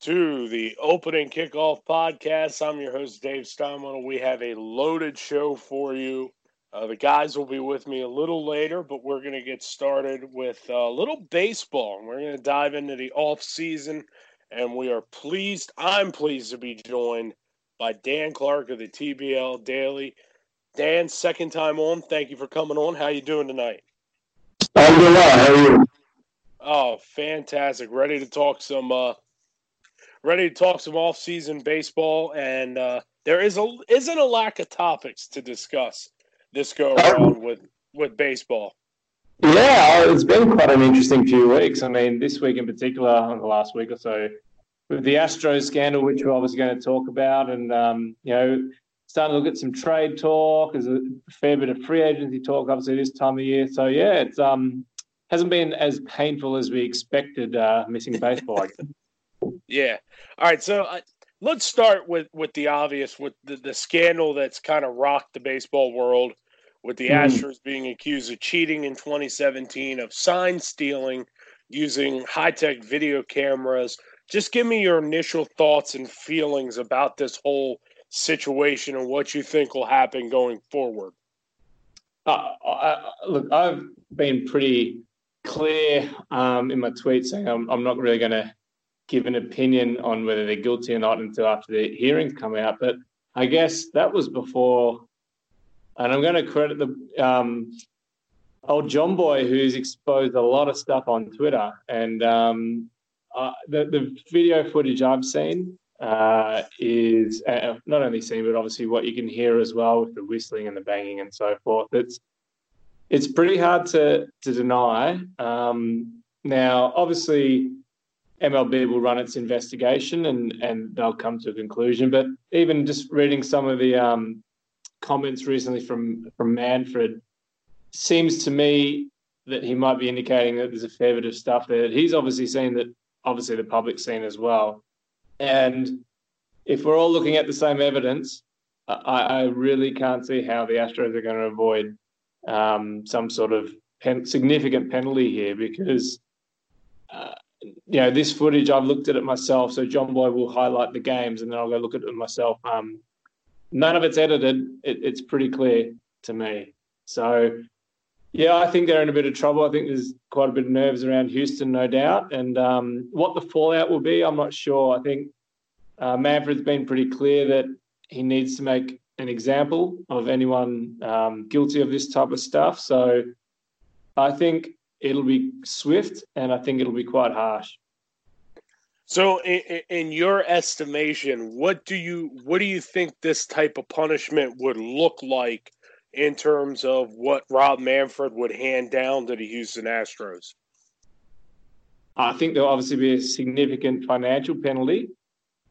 to the opening kickoff podcast. I'm your host, Dave Steinwell. We have a loaded show for you. Uh, the guys will be with me a little later, but we're going to get started with a little baseball. We're going to dive into the off season, and we are pleased. I'm pleased to be joined by Dan Clark of the TBL Daily. Dan, second time on. Thank you for coming on. How you doing tonight? I'm doing well. How are you? Oh, fantastic! Ready to talk some. Uh, ready to talk some off-season baseball, and uh, there is a isn't a lack of topics to discuss this go around with with baseball. Yeah, it's been quite an interesting few weeks. I mean, this week in particular, the last week or so, with the Astros scandal, which we're obviously going to talk about, and um, you know, starting to look at some trade talk. There's a fair bit of free agency talk, obviously, this time of year. So yeah, it's um hasn't been as painful as we expected uh, missing baseball. Yeah. All right. So uh, let's start with with the obvious, with the, the scandal that's kind of rocked the baseball world, with the mm. Astros being accused of cheating in 2017, of sign stealing, using high tech video cameras. Just give me your initial thoughts and feelings about this whole situation and what you think will happen going forward. Uh, I, look, I've been pretty clear um, in my tweet saying I'm, I'm not really going to give an opinion on whether they're guilty or not until after the hearings come out. But I guess that was before, and I'm going to credit the um, old Jomboy who's exposed a lot of stuff on Twitter. And um, uh, the, the video footage I've seen uh, is uh, not only seen, but obviously what you can hear as well with the whistling and the banging and so forth. It's it's pretty hard to to deny. Um, now, obviously, MLB will run its investigation and and they'll come to a conclusion. But even just reading some of the um, comments recently from from Manfred seems to me that he might be indicating that there's a fair bit of stuff there. He's obviously seen that. Obviously, the public's seen as well. And if we're all looking at the same evidence, I, I really can't see how the Astros are going to avoid um, some sort of pen- significant penalty here because, uh, you know, this footage, I've looked at it myself. So Jomboy will highlight the games and then I'll go look at it myself. Um, none of it's edited. It, it's pretty clear to me. So, yeah, I think they're in a bit of trouble. I think there's quite a bit of nerves around Houston, no doubt. And um, what the fallout will be, I'm not sure. I think uh, Manfred's been pretty clear that he needs to make an example of anyone um, guilty of this type of stuff. So I think it'll be swift and I think it'll be quite harsh. So, in, in, your estimation, what do you what do you think this type of punishment would look like in terms of what Rob Manfred would hand down to the Houston Astros? I think there'll obviously be a significant financial penalty.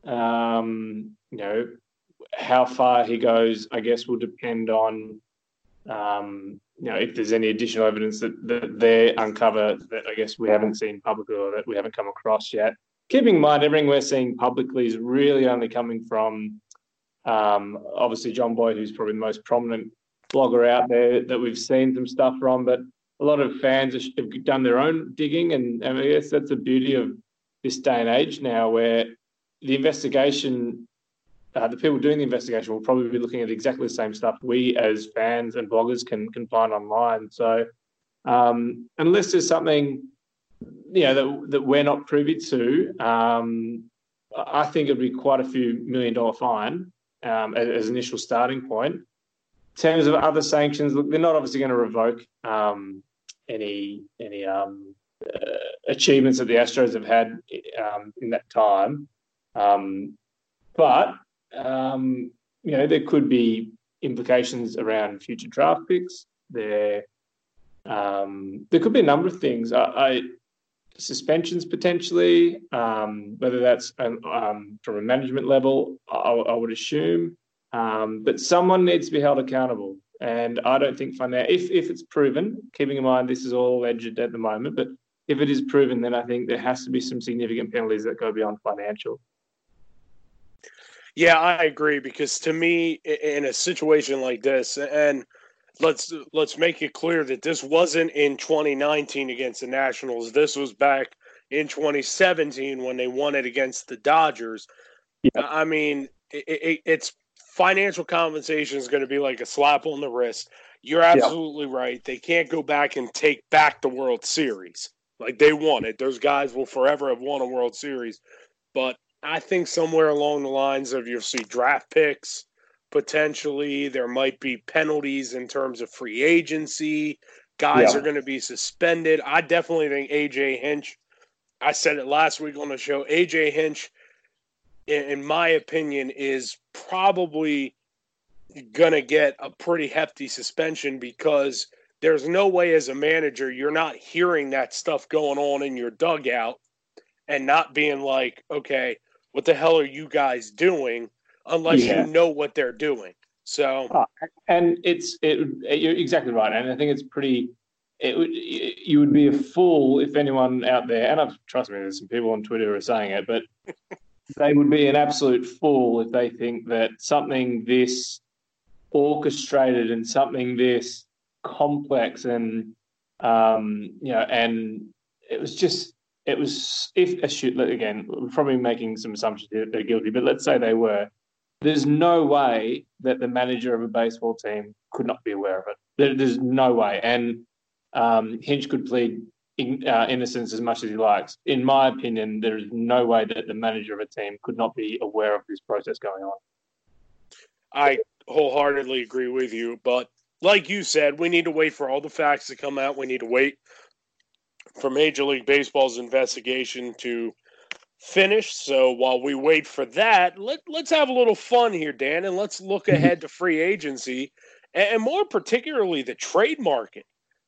Um, you know, how far he goes, I guess, will depend on um, you know if there's any additional evidence that, that they uncover that I guess we haven't seen publicly or that we haven't come across yet. Keeping in mind, everything we're seeing publicly is really only coming from um, obviously Jomboy, who's probably the most prominent blogger out there that we've seen some stuff from, but a lot of fans have done their own digging, and, and I guess that's the beauty of this day and age now, where the investigation uh, the people doing the investigation will probably be looking at exactly the same stuff we as fans and bloggers can can find online. So um, unless there's something you know that that we're not privy to, um, I think it'd be quite a few million dollar fine um, as, as, initial starting point. In terms of other sanctions, look, they're not obviously going to revoke um, any any um, uh, achievements that the Astros have had um, in that time. But um, you know there could be implications around future draft picks. There, um, there could be a number of things. I, I suspensions potentially, um, whether that's um, um from a management level, I, I would assume. Um, but someone needs to be held accountable. And I don't think finan- if if it's proven, keeping in mind this is all alleged at the moment, but if it is proven, then I think there has to be some significant penalties that go beyond financial. Yeah, I agree because to me, in a situation like this, and let's let's make it clear that this wasn't in 2019 against the Nationals. This was back in 2017 when they won it against the Dodgers. Yeah. I mean, it, it, it's financial compensation is going to be like a slap on the wrist. You're absolutely yeah. right. They can't go back and take back the World Series. Like they won it. Those guys will forever have won a World Series. But I think somewhere along the lines of you'll see draft picks potentially. There might be penalties in terms of free agency. Guys yeah. are going to be suspended. I definitely think AJ Hinch. I said it last week on the show. AJ Hinch, in my opinion, is probably going to get a pretty hefty suspension because there's no way as a manager you're not hearing that stuff going on in your dugout and not being like, okay, what the hell are you guys doing? Unless yeah. you know what they're doing. So, oh, and it's it, you're exactly right, and I think it's pretty. It would you would be a fool if anyone out there, and I've trust me, there's some people on Twitter who are saying it, but they would be an absolute fool if they think that something this orchestrated and something this complex and um, you know, and it was just it was if a shoot again, we're probably making some assumptions they're guilty, but let's say they were. There's no way that the manager of a baseball team could not be aware of it. There, there's no way, and um, Hinch could plead in, uh, innocence as much as he likes. In my opinion, there is no way that the manager of a team could not be aware of this process going on. I wholeheartedly agree with you, but like you said, we need to wait for all the facts to come out. We need to wait for Major League Baseball's investigation to finish. So while we wait for that, let, let's have a little fun here, Dan, and let's look mm-hmm. ahead to free agency and more particularly the trade market.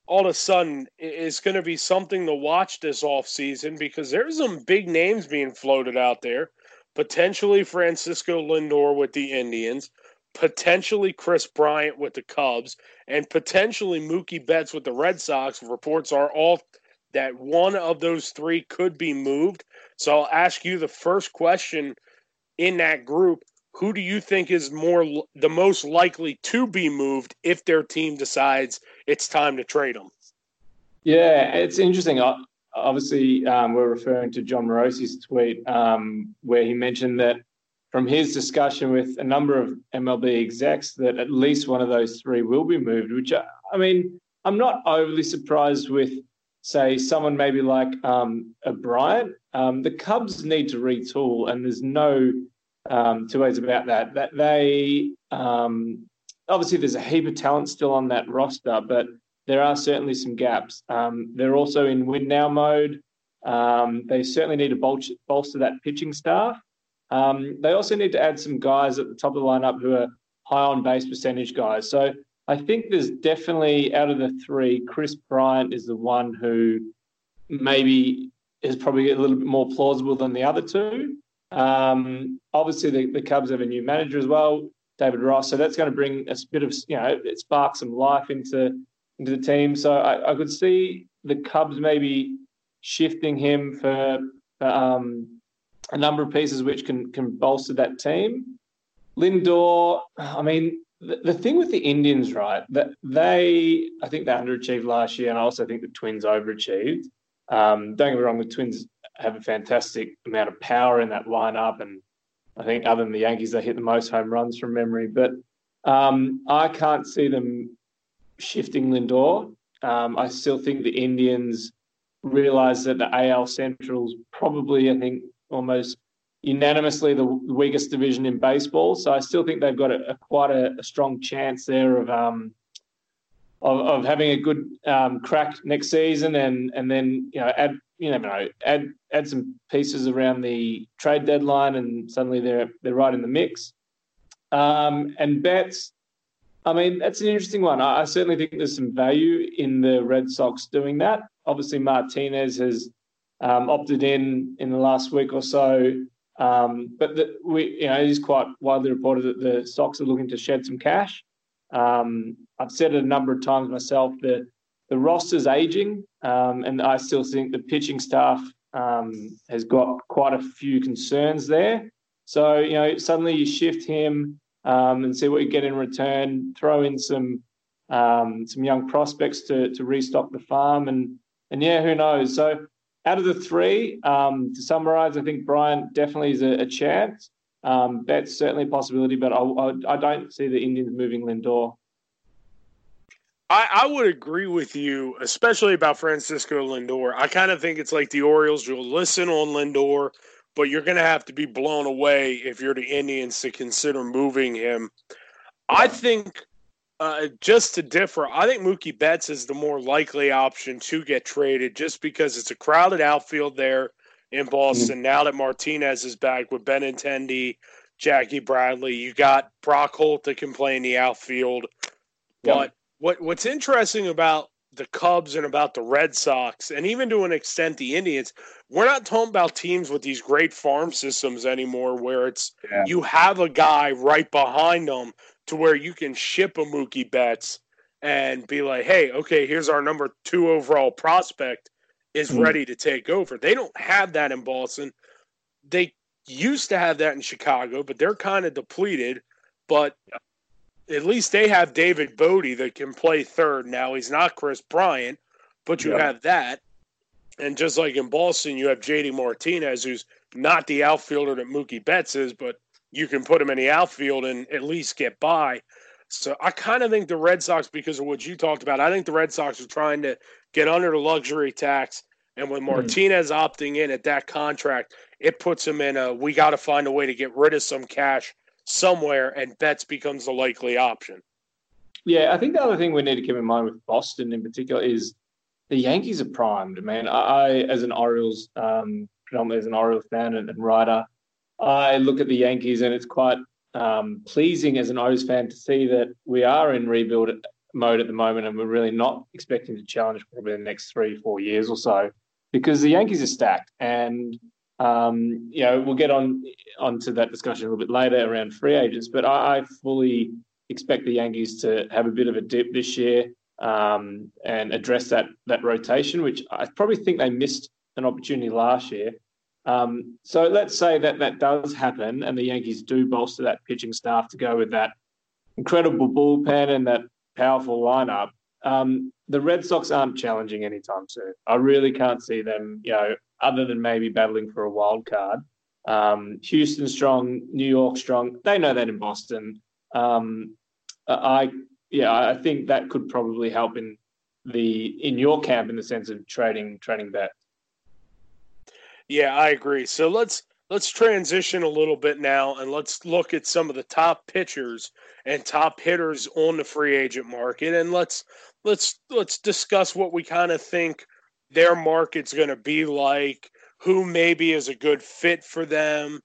All of a sudden is going to be something to watch this offseason because there's some big names being floated out there. Potentially Francisco Lindor with the Indians, potentially Kris Bryant with the Cubs, and potentially Mookie Betts with the Red Sox. Reports are all that one of those three could be moved. So I'll ask you the first question in that group. Who do you think is more the most likely to be moved if their team decides it's time to trade them? Yeah, it's interesting. Obviously, um, we're referring to Jon Morosi's tweet um, where he mentioned that from his discussion with a number of MLB execs that at least one of those three will be moved, which I, I mean, I'm not overly surprised with, say, someone maybe like um, a Bryant. Um, the Cubs need to retool, and there's no um, two ways about that. That they um, obviously there's a heap of talent still on that roster, but there are certainly some gaps. Um, they're also in win now mode. Um, they certainly need to bolster, bolster that pitching staff. They also need to add some guys at the top of the lineup who are high on base percentage guys. So I think there's definitely out of the three, Kris Bryant is the one who maybe is probably a little bit more plausible than the other two. Um, obviously, the, the Cubs have a new manager as well, David Ross. So that's going to bring a bit of, you know, it sparks some life into into the team. So I, I could see the Cubs maybe shifting him for, um, a number of pieces which can can bolster that team. Lindor, I mean, the, the thing with the Indians, right, that they, I think they underachieved last year, and I also think the Twins overachieved. Um, don't get me wrong, the Twins have a fantastic amount of power in that lineup, and I think other than the Yankees, they hit the most home runs from memory. But um, I can't see them shifting Lindor. Um, I still think the Indians realize that the AL Central's probably, I think, almost unanimously the weakest division in baseball. So I still think they've got a, a quite a, a, strong chance there of, um, of of, having a good um, crack next season, and and then you know add you never know add add some pieces around the trade deadline, and suddenly they're they're right in the mix. Um, and Betts, I mean, that's an interesting one. I, I, certainly think there's some value in the Red Sox doing that. Obviously, Martinez has um, opted in in the last week or so, um, but the, we, you know, it is quite widely reported that the Sox are looking to shed some cash. Um, I've said it a number of times myself that the roster's aging, um, and I still think the pitching staff um, has got quite a few concerns there. So you know, suddenly you shift him um, and see what you get in return. Throw in some um, some young prospects to to restock the farm, and and yeah, who knows? So out of the three, um, to summarise, I think Bryant definitely is a, a chance. Um, that's certainly a possibility, but I, I, I, don't see the Indians moving Lindor. I, I, would agree with you, especially about Francisco Lindor. I kind of think it's like the Orioles. You'll listen on Lindor, but you're going to have to be blown away if you're the Indians to consider moving him. I think, uh, just to differ, I think Mookie Betts is the more likely option to get traded just because it's a crowded outfield there in Boston. Mm-hmm. Now that Martinez is back with Benintendi, Jackie Bradley, you got Brock Holt that can play in the outfield. Yep. But what what's interesting about the Cubs and about the Red Sox, and even to an extent the Indians, we're not talking about teams with these great farm systems anymore where it's yeah. you have a guy right behind them to where you can ship a Mookie Betts and be like, hey, okay, here's our number two overall prospect is mm-hmm. ready to take over. They don't have that in Boston. They used to have that in Chicago, but they're kind of depleted. But at least they have David Bote that can play third. Now he's not Kris Bryant, but you have that. And just like in Boston, you have JD Martinez, who's not the outfielder that Mookie Betts is, but you can put him in the outfield and at least get by. So I kind of think the Red Sox, because of what you talked about, I think the Red Sox are trying to get under the luxury tax. And with hmm. Martinez mm. opting in at that contract, it puts him in a we got to find a way to get rid of some cash somewhere, and Betts becomes the likely option. Yeah, I think the other thing we need to keep in mind with Boston in particular is the Yankees are primed, man. I, as an Orioles, um, predominantly as an Orioles fan and, and writer, I look at the Yankees and it's quite um, pleasing as an O's fan to see that we are in rebuild mode at the moment and we're really not expecting to challenge probably the next three, four years or so because the Yankees are stacked. And, um, you know, we'll get on onto that discussion a little bit later around free agents, but I, I fully expect the Yankees to have a bit of a dip this year um, and address that that rotation, which I probably think they missed an opportunity last year. Um, so let's say that that does happen, and the Yankees do bolster that pitching staff to go with that incredible bullpen and that powerful lineup. Um, the Red Sox aren't challenging anytime soon. I really can't see them, you know, other than maybe battling for a wild card. Um, Houston strong, New York strong. They know that in Boston. Um, I yeah, I think that could probably help in the in your camp in the sense of trading trading Betts. Yeah, I agree. So let's let's transition a little bit now and let's look at some of the top pitchers and top hitters on the free agent market and let's let's let's discuss what we kind of think their market's going to be like, who maybe is a good fit for them,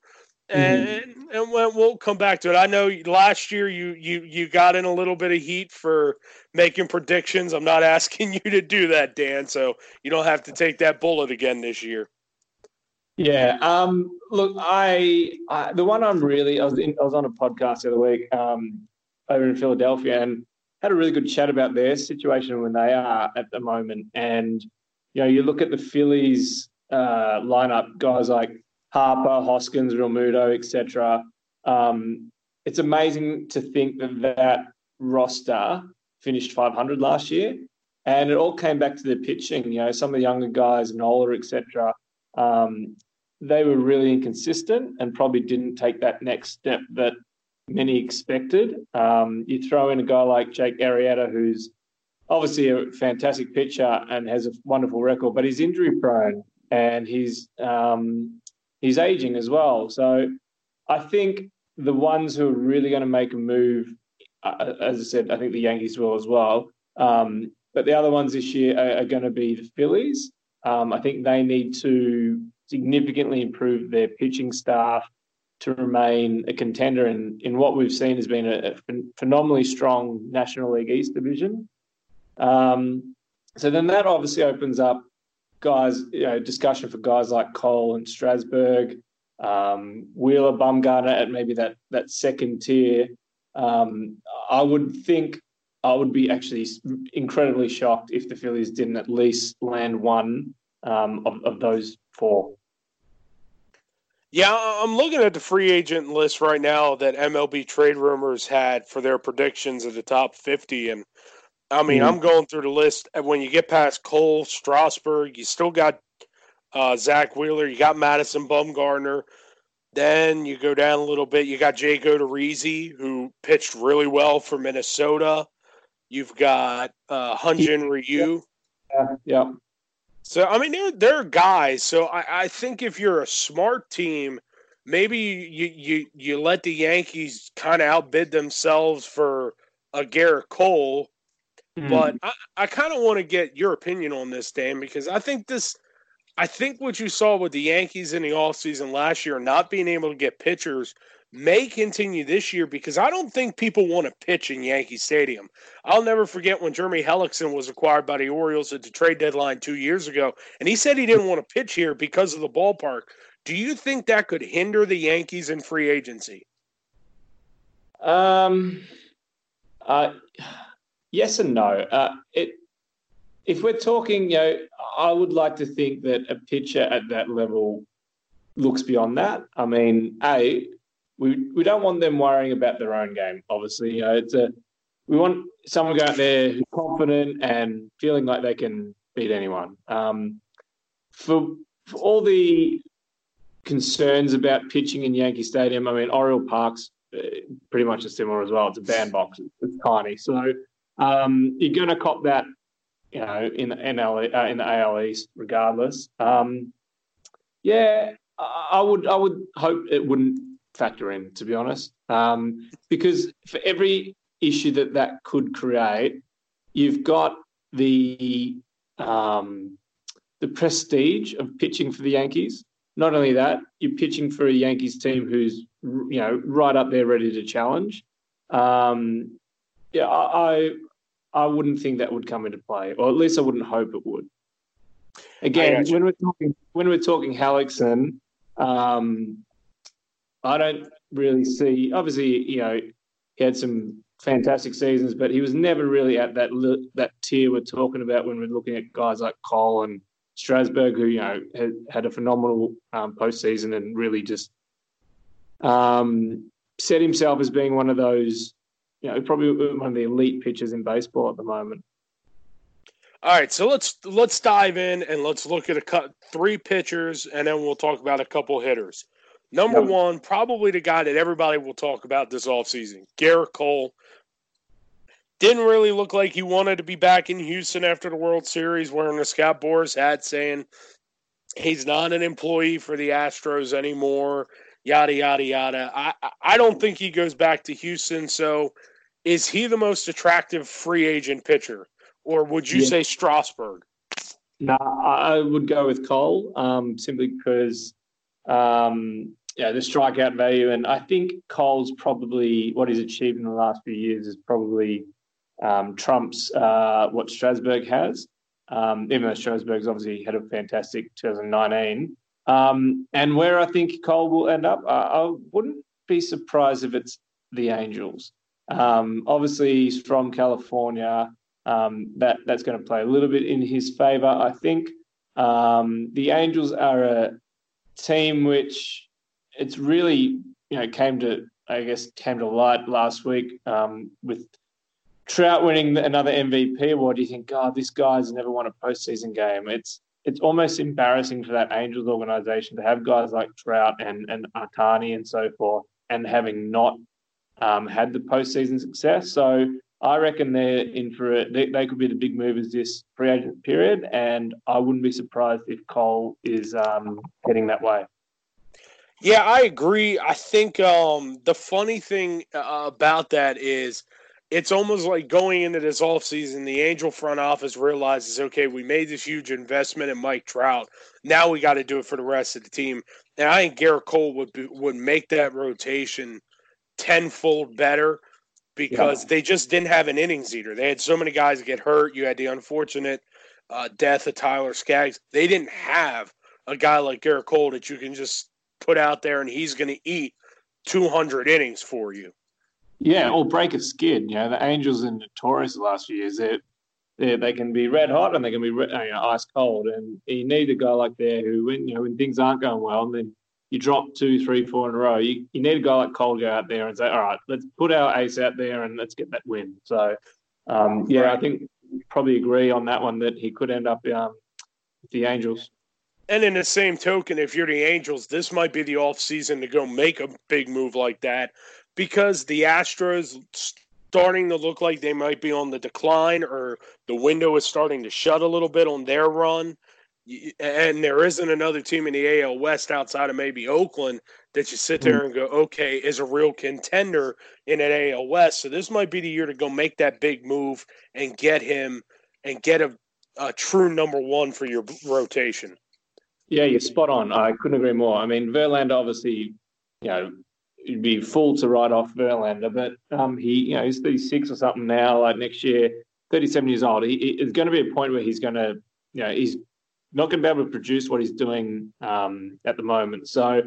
and mm-hmm. and we'll come back to it. I know last year you you you got in a little bit of heat for making predictions. I'm not asking you to do that, Dan. So you don't have to take that bullet again this year. Yeah. Um, look, I, I, the one I'm really I was in, I was on a podcast the other week um, over in Philadelphia and had a really good chat about their situation when they are at the moment. And you know, you look at the Phillies uh, lineup, guys like Harper, Hoskins, Realmuto, etc. Um, it's amazing to think that that roster finished 500 last year, and it all came back to the pitching. You know, some of the younger guys, Nola, etc. Um, they were really inconsistent and probably didn't take that next step that many expected. Um, you throw in a guy like Jake Arrieta, who's obviously a fantastic pitcher and has a wonderful record, but he's injury prone and he's um, he's aging as well. So I think the ones who are really going to make a move, uh, as I said, I think the Yankees will as well. Um, but the other ones this year are, are going to be the Phillies. Um, I think they need to significantly improved their pitching staff to remain a contender in, in what we've seen has been a, a phenomenally strong National League East division. Um, so then that obviously opens up guys, you know, discussion for guys like Cole and Strasburg, um, Wheeler, Bumgarner at maybe that that second tier. Um, I would think I would be actually incredibly shocked if the Phillies didn't at least land one um, of, of those Yeah, I'm looking at the free agent list right now that MLB Trade Rumors had for their predictions of the top 50. And I mean, mm I'm going through the list. And when you get past Cole, Strasburg, you still got uh, Zack Wheeler, you got Madison Bumgarner. Then you go down a little bit. You got Jake Odorizzi, who pitched really well for Minnesota. You've got uh, Hyun-Jin Ryu. Yeah, yeah. So I mean, they're they're guys. So I, I think if you're a smart team, maybe you you you let the Yankees kind of outbid themselves for a Gerrit Cole. Mm-hmm. But I, I kind of want to get your opinion on this, Dan, because I think this I think what you saw with the Yankees in the offseason last year, not being able to get pitchers, may continue this year because I don't think people want to pitch in Yankee Stadium. I'll never forget when Jeremy Hellickson was acquired by the Orioles at the trade deadline two years ago, and he said he didn't want to pitch here because of the ballpark. Do you think that could hinder the Yankees in free agency? Um, uh, yes and no. Uh, it if we're talking, you know, I would like to think that a pitcher at that level looks beyond that. I mean, a we we don't want them worrying about their own game. Obviously, you know, it's a we want someone go out there who's confident and feeling like they can beat anyone. Um, for, for all the concerns about pitching in Yankee Stadium, I mean, Oriole Park's uh, pretty much a similar as well. It's a bandbox. It's tiny, so um, you're going to cop that you know, in the NL uh, in the AL East, regardless. Um, yeah, I would I would hope it wouldn't factor in, to be honest, um, because for every issue that that could create, you've got the um, the prestige of pitching for the Yankees. Not only that, you're pitching for a Yankees team who's you know right up there, ready to challenge. Um, yeah, I I wouldn't think that would come into play, or at least I wouldn't hope it would. Again, when we're talking when we're talking Hellickson, um, I don't really see. Obviously, you know, he had some fantastic seasons, but he was never really at that that tier we're talking about when we're looking at guys like Cole and Strasburg, who you know had, had a phenomenal um, postseason and really just um, set himself as being one of those you know, probably one of the elite pitchers in baseball at the moment. All right, so let's let's dive in and let's look at a cut three pitchers, and then we'll talk about a couple hitters. Number yep. one, probably the guy that everybody will talk about this offseason, Gerrit Cole. Didn't really look like he wanted to be back in Houston after the World Series, wearing a Scott Boras hat saying he's not an employee for the Astros anymore yada yada yada. I I don't think he goes back to Houston. So, is he the most attractive free agent pitcher, or would you yeah. say Strasburg? No, I would go with Cole, um, simply because, um, yeah, the strikeout value, and I think Cole's probably what he's achieved in the last few years is probably um, trumps uh, what Strasburg has. Um, even though Strasburg's obviously had a fantastic 2019, um, and where I think Cole will end up, I, I wouldn't be surprised if it's the Angels. Um, obviously, he's from California. Um, that that's going to play a little bit in his favour, I think. Um, the Angels are a team which it's really you know came to I guess came to light last week um, with Trout winning another MVP award. You think, God, this guy's never won a postseason game. It's it's almost embarrassing for that Angels organization to have guys like Trout and and Ohtani and so forth, and having not um, had the postseason success. So I reckon they're in for it. They, they, could be the big movers this free agent period, and I wouldn't be surprised if Cole is um, heading that way. Yeah, I agree. I think um, the funny thing uh, about that is it's almost like going into this offseason, the Angel front office realizes, okay, we made this huge investment in Mike Trout. Now we got to do it for the rest of the team. And I think Gerrit Cole would be, would make that rotation tenfold better because yeah. they just didn't have an innings eater. They had so many guys get hurt. You had the unfortunate uh, death of Tyler Skaggs. They didn't have a guy like Gerrit Cole that you can just put out there and he's going to eat 200 innings for you. Yeah, or break a skid. You know, the Angels are notorious the last few years. They're, they can be red hot and they can be you know, ice cold. And you need a guy like there who, when you know, when things aren't going well, and then you drop two, three, four in a row, you, you need a guy like Cole go out there and say, all right, let's put our ace out there and let's get that win. So, um, yeah, I think probably agree on that one that he could end up um, with the Angels. And in the same token, if you're the Angels, this might be the off season to go make a big move like that because the Astros starting to look like they might be on the decline or the window is starting to shut a little bit on their run. And there isn't another team in the AL West outside of maybe Oakland that you sit there hmm. and go, okay, is a real contender in an AL West. So this might be the year to go make that big move and get him and get a, a true number one for your rotation. Yeah, you're spot on. I couldn't agree more. I mean, Verlander obviously, you know, it'd be fool to write off Verlander, but um, he, you know, he's 36 or something now. Like next year, 37 years old. He, it's going to be a point where he's going to, you know, he's not going to be able to produce what he's doing um, at the moment. So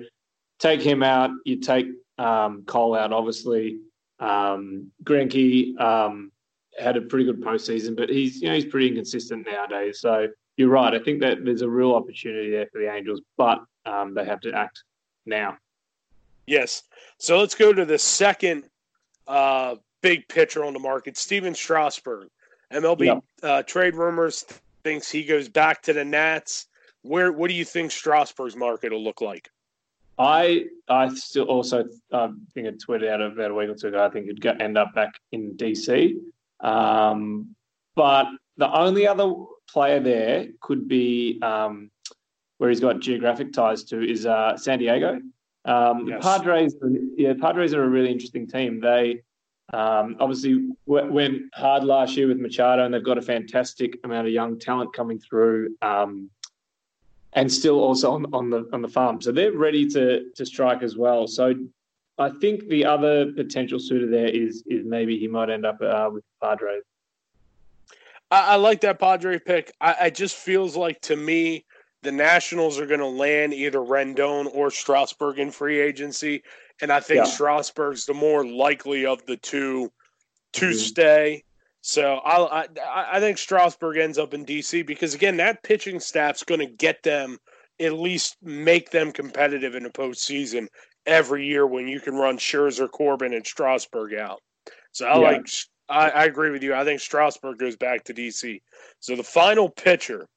take him out. You take um, Cole out, obviously. Um, Greinke um, had a pretty good postseason, but he's, you know, he's pretty inconsistent nowadays. So you're right. I think that there's a real opportunity there for the Angels, but um, they have to act now. Yes. So let's go to the second uh, big pitcher on the market, Stephen Strasburg. MLB yep. uh, trade rumors thinks he goes back to the Nats. Where what do you think Strasburg's market will look like? I I still also uh, think I tweeted out about a week or two ago. I think he'd go, end up back in DC. Um, but the only other player there could be um, where he's got geographic ties to is uh, San Diego. Um, yes. Padres, yeah, Padres are a really interesting team. They um, obviously went hard last year with Machado, and they've got a fantastic amount of young talent coming through, um, and still also on, on, the on the farm. So they're ready to to strike as well. So I think the other potential suitor there is is maybe he might end up uh, with Padres. I, I like that Padre pick. I, it just feels like to me the Nationals are going to land either Rendon or Strasburg in free agency, and I think yeah. Strasburg's the more likely of the two to mm-hmm. stay. So I, I I think Strasburg ends up in DC because again that pitching staff's going to get them at least make them competitive in the postseason every year when you can run Scherzer, Corbin, and Strasburg out. So I yeah. like I, I agree with you. I think Strasburg goes back to DC. So the final pitcher,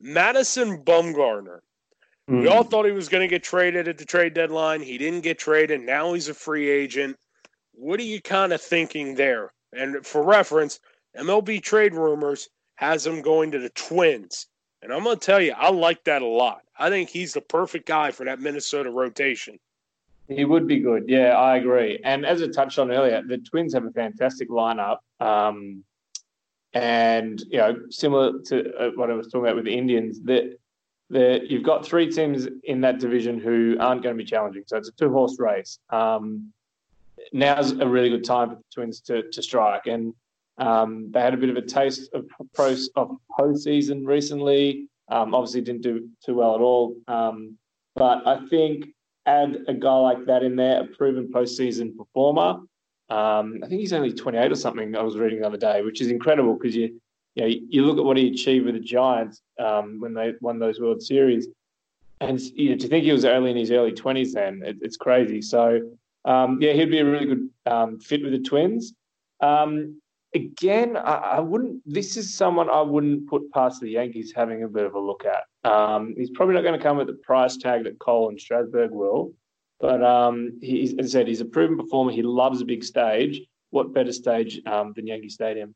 Madison Bumgarner. Mm. We all hmm. thought he was going to get traded at the trade deadline. He didn't get traded. Now he's a free agent. What are you kind of thinking there? And for reference, MLB trade rumors has him going to the Twins. And I'm going to tell you, I like that a lot. I think he's the perfect guy for that Minnesota rotation. He would be good. Yeah, I agree. And as I touched on earlier, the Twins have a fantastic lineup. Um, and you know, similar to uh, what I was talking about with the Indians, that that you've got three teams in that division who aren't going to be challenging. So it's a two horse race. Um, now's a really good time for the Twins to to strike, and um, they had a bit of a taste of pros of postseason recently. Um, obviously, didn't do too well at all. Um, but I think add a guy like that in there, a proven postseason performer. Um, I think he's only 28 or something. I was reading the other day, which is incredible because you, you, know, you look at what he achieved with the Giants um, when they won those World Series, and you know, to think he was early in his early 20s, then it, it's crazy. So um, yeah, he'd be a really good um, fit with the Twins. Um, again, I, I, wouldn't. This is someone I wouldn't put past the Yankees having a bit of a look at. Um, he's probably not going to come at the price tag that Cole and Strasburg will, but um, he's, as I said, he's a proven performer. He loves a big stage. What better stage than Yankee Stadium?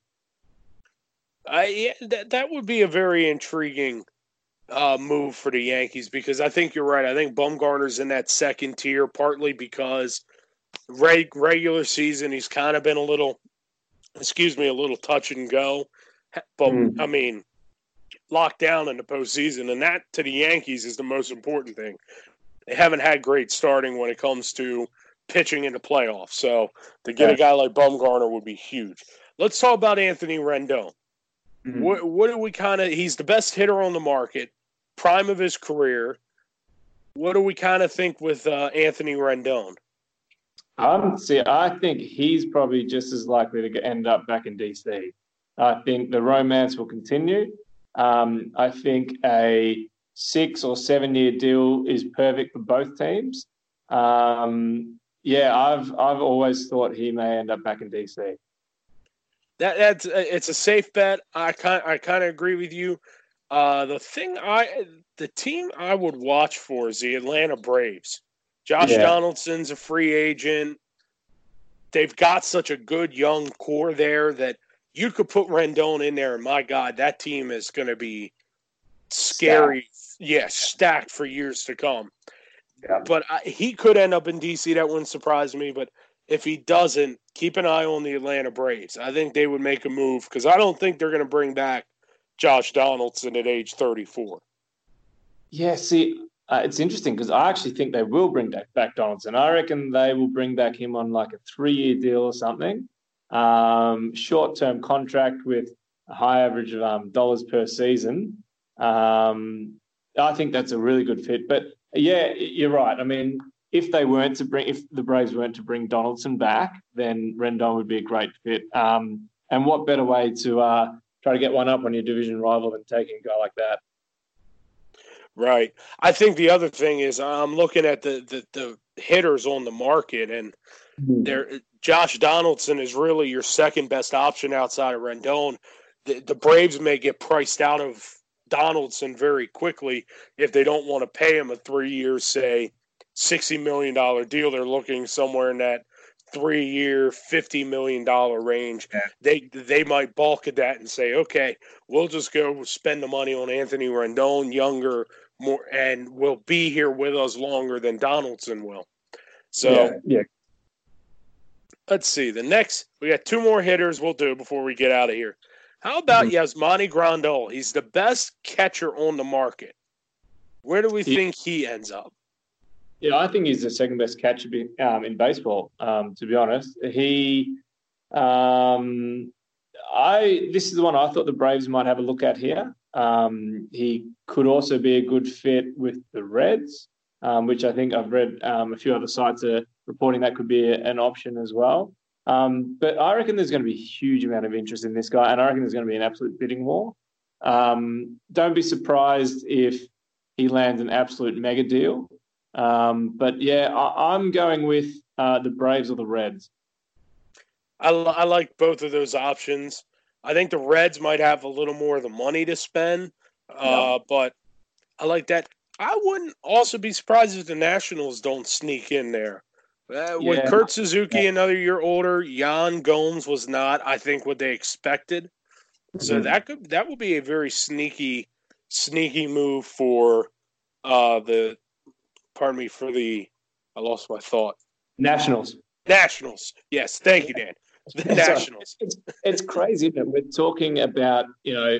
Uh, yeah, that that would be a very intriguing uh, move for the Yankees because I think you're right. I think Bumgarner's in that second tier, partly because reg- regular season he's kind of been a little excuse me, a little touch and go. But Mm. I mean, locked down in the postseason, and that to the Yankees is the most important thing. They haven't had great starting when it comes to pitching in the playoffs. So to get a guy like Bumgarner would be huge. Let's talk about Anthony Rendon. Mhm. What, what do we kind of? He's the best hitter on the market, prime of his career. What do we kind of think with uh, Anthony Rendon? Um, see, I think he's probably just as likely to get- end up back in DC. I think the romance will continue. Um, I think a six or seven year deal is perfect for both teams. Um, yeah, I've I've always thought he may end up back in DC. That that's it's a safe bet. I kind I kind of agree with you. Uh, the thing I the team I would watch for is the Atlanta Braves. Josh Yeah. Donaldson's a free agent. They've got such a good young core there that you could put Rendon in there, and my God, that team is going to be scary. Yeah, stacked for years to come. Yeah. But I, he could end up in DC. That wouldn't surprise me. But if he doesn't, keep an eye on the Atlanta Braves. I think they would make a move because I don't think they're going to bring back Josh Donaldson at age 34. Yeah, see, uh, it's interesting because I actually think they will bring back, back Donaldson. I reckon they will bring back him on like a three year deal or something, um, short term contract with a high average of um, dollars per season. Um, I think that's a really good fit. But yeah, you're right. I mean, if they weren't to bring, if the Braves weren't to bring Donaldson back, then Rendon would be a great fit. Um, and what better way to uh, try to get one up on your division rival than taking a guy like that? Right. I think the other thing is I'm looking at the, the, the hitters on the market, and there Josh Donaldson is really your second best option outside of Rendon. The, the Braves may get priced out of Donaldson very quickly if they don't want to pay him a three year, say, $60 million deal. They're looking somewhere in that three year, $50 million range. Yeah. They, they might balk at that and say, okay, we'll just go spend the money on Anthony Rendon, younger, more, and will be here with us longer than Donaldson will. So yeah, yeah, let's see. The next, we got two more hitters we'll do before we get out of here. How about mm-hmm. Yasmani Grandal? He's the best catcher on the market. Where do we He- think he ends up? Yeah, I think he's the second best catcher um, in baseball. Um, to be honest, he, um, I this is the one I thought the Braves might have a look at here. Um, he could also be a good fit with the Reds, um, which I think I've read um, a few other sites are reporting that could be an option as well. But I reckon there's going to be a huge amount of interest in this guy, and I reckon there's going to be an absolute bidding war. Don't be surprised if he lands an absolute mega deal. Um, but yeah, I, I'm going with uh, the Braves or the Reds. I, I like both of those options. I think the Reds might have a little more of the money to spend, uh, but I like that. I wouldn't also be surprised if the Nationals don't sneak in there. Uh, with Yeah. Kurt Suzuki another year older, Yan Gomes was not, I think, what they expected. So Mhm. that could that would be a very sneaky, sneaky move for uh, the. Pardon me for the. I lost my thought. Nationals. Nationals. Yes, thank you, Dan. The Nationals. It's, it's crazy, isn't it? We're talking about you know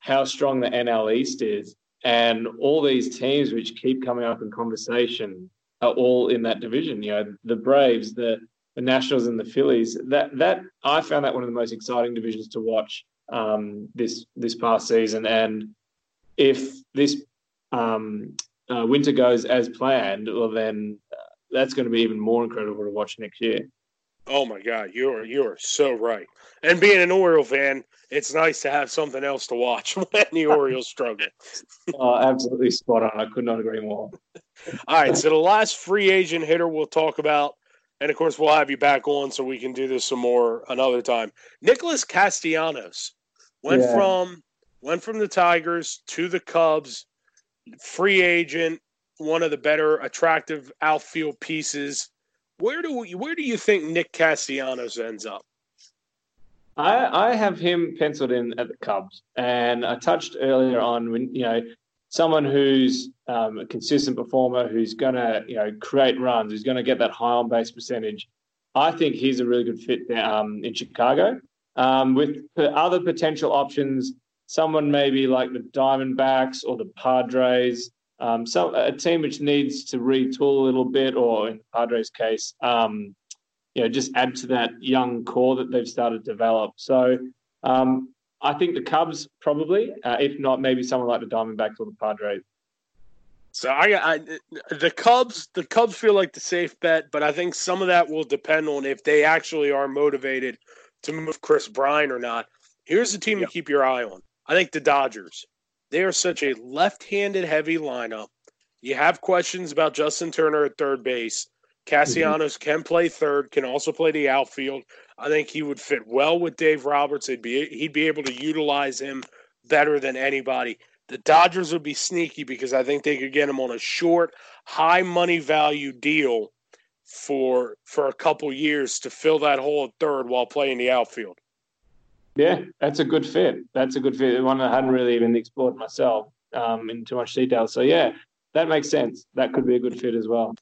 how strong the NL East is, and all these teams which keep coming up in conversation are all in that division. You know, the Braves, the the Nationals, and the Phillies. That that I found that one of the most exciting divisions to watch um, this this past season. And if this um, uh, winter goes as planned, well then uh, that's going to be even more incredible to watch next year. Oh my God, you're you're so right. And being an Oriole fan, it's nice to have something else to watch when the Orioles struggle. Oh, absolutely spot on. I could not agree more. All right, so the last free agent hitter we'll talk about, and of course we'll have you back on so we can do this some more another time. Nicholas Castellanos went Yeah. from went from the Tigers to the Cubs, free agent, one of the better attractive outfield pieces. Where do we, where do you think Nick Castellanos ends up? I, I have him penciled in at the Cubs, and I touched earlier on when you know someone who's um, a consistent performer, who's going to you know create runs, who's going to get that high on base percentage. I think he's a really good fit um, in Chicago. Um, with other potential options, someone maybe like the Diamondbacks or the Padres, um, so a team which needs to retool a little bit, or in the Padres' case, um, you know, just add to that young core that they've started to develop. So um, I think the Cubs probably, uh, if not, maybe someone like the Diamondbacks or the Padres. So I, I, the Cubs, the Cubs feel like the safe bet, but I think some of that will depend on if they actually are motivated to move Kris Bryant or not. Here's the team to keep your eye on. I think the Dodgers. They are such a left-handed heavy lineup. You have questions about Justin Turner at third base. Castellanos mm-hmm. can play third, can also play the outfield. I think he would fit well with Dave Roberts. He'd be he'd be able to utilize him better than anybody. The Dodgers would be sneaky because I think they could get him on a short, high money value deal for for a couple years to fill that hole at third while playing the outfield. Yeah, that's a good fit. That's a good fit. One I hadn't really even explored myself um, in too much detail. So yeah, that makes sense. That could be a good fit as well.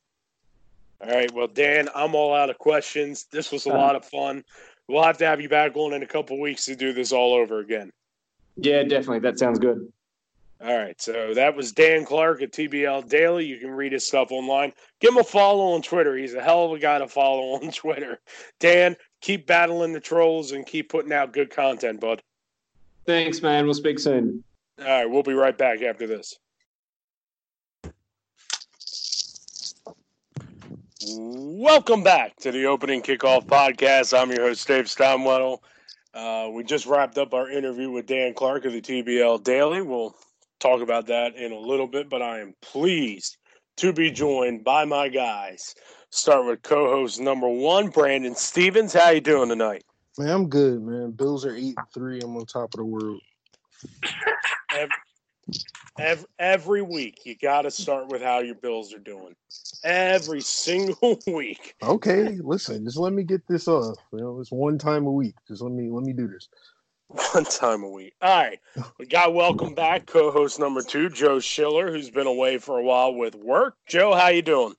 All right. Well, Dan, I'm all out of questions. This was a uh, lot of fun. We'll have to have you back on in a couple weeks to do this all over again. Yeah, definitely. That sounds good. All right. So that was Dan Clark at TBL Daily. You can read his stuff online. Give him a follow on Twitter. He's a hell of a guy to follow on Twitter. Dan, keep battling the trolls and keep putting out good content, bud. Thanks, man. We'll speak soon. All right. We'll be right back after this. Welcome back to the opening kickoff podcast. I'm your host, Dave Steinwettle. Uh, we just wrapped up our interview with Dan Clark of the TBL Daily. We'll talk about that in a little bit, but I am pleased to be joined by my guys. Start with co-host number one, Brandon Stevens. How you doing tonight? Man, I'm good, man. Bills are eight three. I'm on top of the world. Every, every week, you got to start with how your Bills are doing. Every single week. Okay, listen, just let me get this off. You know, it's one time a week. Just let me let me do this. One time a week. All right, we got welcome back, co-host number two, Joe Schiller, who's been away for a while with work. Joe, how you doing?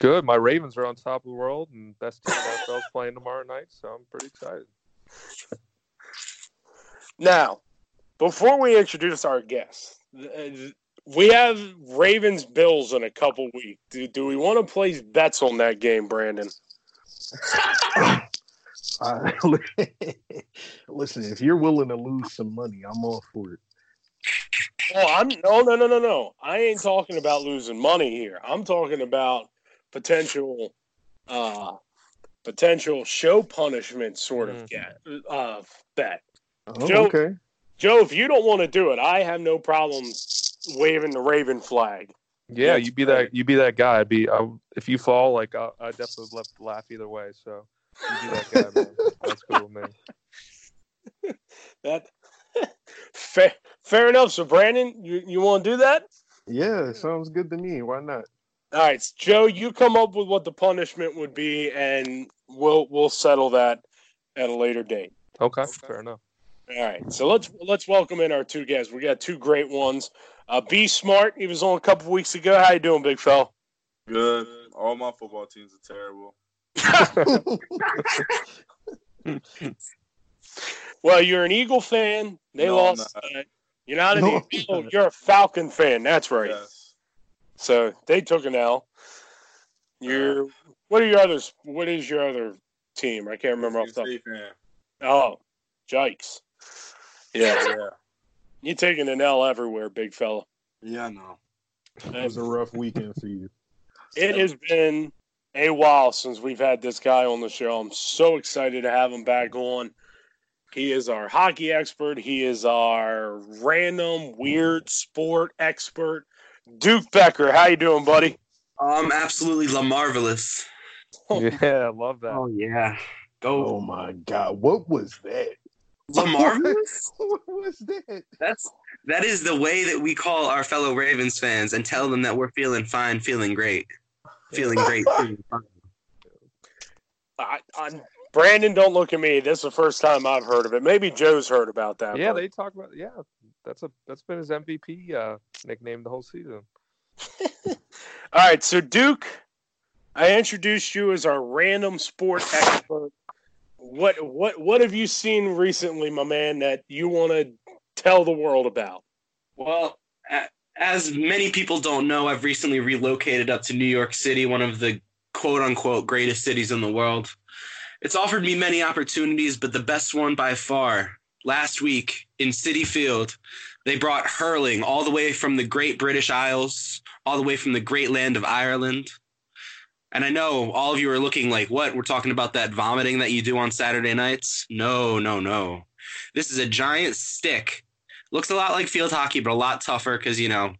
Good. My Ravens are on top of the world, and best team NFL's playing tomorrow night, so I'm pretty excited. Now, before we introduce our guests, uh, we have Ravens Bills in a couple weeks. Do, do we want to place bets on that game, Brandon? Uh, listen, if you're willing to lose some money, I'm all for it. Oh, I'm no, no, no, no, no. I ain't talking about losing money here. I'm talking about potential, uh, potential show punishment sort of mm. get uh bet. Oh, Joe, okay. Joe, if you don't want to do it, I have no problem waving the Raven flag. Yeah, you be that you be that guy. I'd be I, if you fall, like I, I definitely would love to laugh either way. So you be that guy, man. That's cool with me. that fair, fair enough. So Brandon, you you want to do that? Yeah, sounds good to me. Why not? All right, Joe, you come up with what the punishment would be, and we'll we'll settle that at a later date. Okay, fair enough. All right, so let's let's welcome in our two guests. We got two great ones. Uh, Be smart. He was on a couple weeks ago. How you doing, big fella? Good. All my football teams are terrible. Well, you're an Eagle fan. They no, lost. Not. You're not an no. Eagle. You're a Falcon fan. That's right. Yes. So they took an L. You're. Uh, what are your others? What is your other team? I can't remember off the top. Oh, Jikes. Yeah, yeah. You're taking an L everywhere, big fella. Yeah, I know. It was a rough weekend for you. It has been a while since we've had this guy on the show. I'm so excited to have him back on. He is our hockey expert. He is our random weird sport expert. Duke Becker, how you doing, buddy? I'm absolutely la marvelous. Oh. yeah, I love that. Oh yeah. Go. Oh my god, what was that? The Marvelous? what was that? That's that is the way that we call our fellow Ravens fans and tell them that we're feeling fine, feeling great, feeling great. feeling I, I, Brandon, don't look at me. This is the first time I've heard of it. Maybe Joe's heard about that. Yeah, but... they talk about. Yeah, that's a that's been his MVP uh, nickname the whole season. All right, so Duke, I introduced you as our random sport expert what what what have you seen recently, my man, that you want to tell the world about? Well, a- as many people don't know, I've recently relocated up to New York City, one of the quote unquote greatest cities in the world. It's offered me many opportunities, but the best one by far, last week in Citi Field, they brought hurling all the way from the Great British Isles, all the way from the great land of Ireland. And I know all of you are looking like, what? We're talking about that vomiting that you do on Saturday nights? No, no, no. This is a giant stick. Looks a lot like field hockey, but a lot tougher because, you know,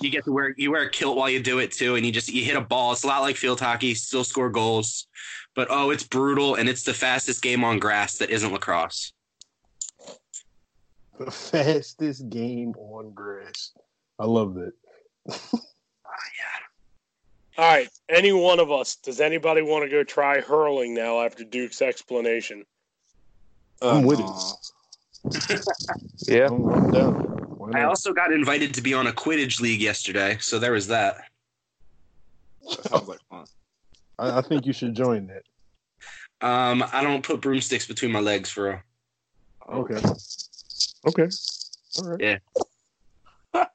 you get to wear you wear a kilt while you do it too, and you just you hit a ball. It's a lot like field hockey, still score goals. But oh, it's brutal and it's the fastest game on grass that isn't lacrosse. The fastest game on grass. I love that. All right, any one of us. Does anybody want to go try hurling now after Duke's explanation? I'm with Uh, it. Yeah. I'm, I'm down. I also got invited to be on a Quidditch league yesterday, so there was that. that sounds like fun. I, I think you should join that. Um, I don't put broomsticks between my legs for real. Okay. Okay. All right.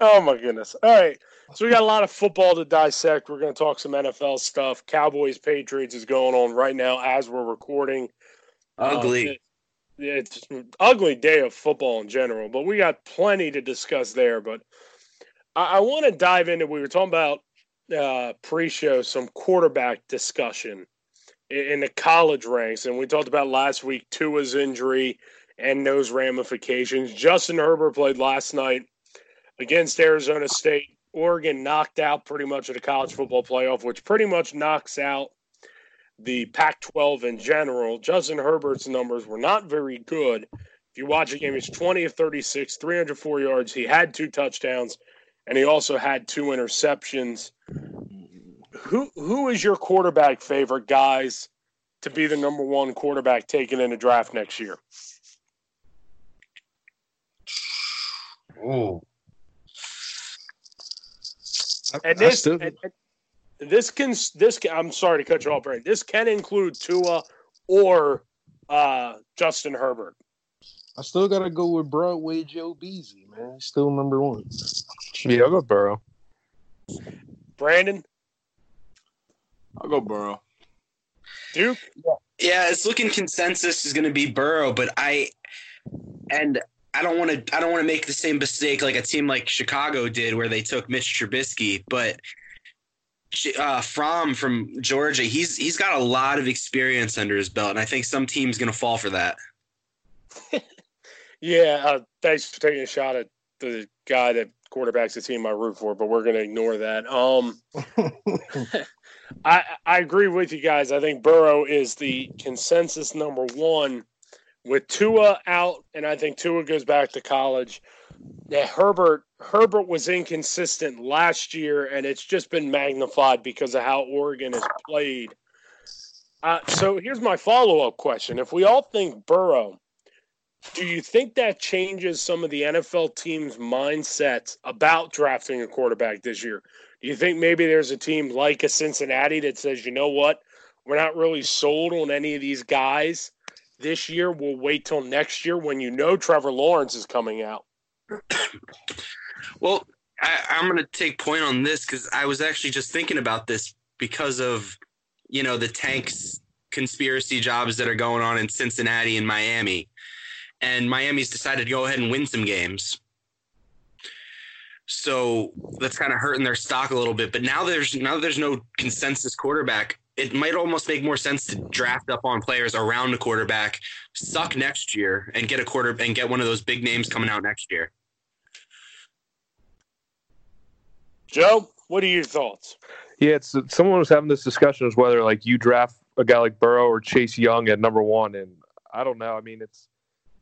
Oh my goodness! All right, so we got a lot of football to dissect. We're going to talk some NFL stuff. Cowboys Patriots is going on right now as we're recording. Ugly. Uh, it- it's ugly day of football in general, but we got plenty to discuss there. But I, I want to dive into. We were talking about uh, pre-show some quarterback discussion in, in the college ranks, and we talked about last week Tua's injury and those ramifications. Justin Herbert played last night against Arizona State. Oregon knocked out pretty much of the college football playoff, which pretty much knocks out the Pac 12 in general. Justin Herbert's numbers were not very good. If you watch the game, he's 20 of 36, 304 yards. He had two touchdowns, and he also had two interceptions. Who who is your quarterback favorite, guys, to be the number one quarterback taken in the draft next year? Oh. I- And this, still- and- and this can this can, I'm sorry to cut you off, Brandon. This can include Tua or uh, Justin Herbert. I still gotta go with Broadway Joe Beasy, man. He's still number one. yeah, I'll go Burrow. Brandon, I'll go Burrow. Duke. Yeah, it's looking consensus is going to be Burrow, but I and I don't want to I don't want to make the same mistake like a team like Chicago did where they took Mitch Trubisky, but uh, Fromm from Georgia, he's he's got a lot of experience under his belt, and I think some team's going to fall for that. Yeah, uh, thanks for taking a shot at the guy that quarterbacks the team I root for, but we're going to ignore that. Um, I I agree with you guys. I think Burrow is the consensus number one with Tua out, and I think Tua goes back to college. Yeah, Herbert Herbert was inconsistent last year, and it's just been magnified because of how Oregon has played. Uh, so here's my follow up question: If we all think Burrow, do you think that changes some of the NFL teams' mindsets about drafting a quarterback this year? Do you think maybe there's a team like a Cincinnati that says, you know what, we're not really sold on any of these guys this year. We'll wait till next year when you know Trevor Lawrence is coming out. Well, I, I'm going to take point on this because I was actually just thinking about this because of, you know, the tanks conspiracy jobs that are going on in Cincinnati and Miami. And Miami's decided to go ahead and win some games. So that's kind of hurting their stock a little bit. But now there's now there's no consensus quarterback. It might almost make more sense to draft up on players around the quarterback, suck next year, and get a quarter and get one of those big names coming out next year. Joe, what are your thoughts? Yeah, it's someone was having this discussion as whether like you draft a guy like Burrow or Chase Young at number one, and I don't know. I mean, it's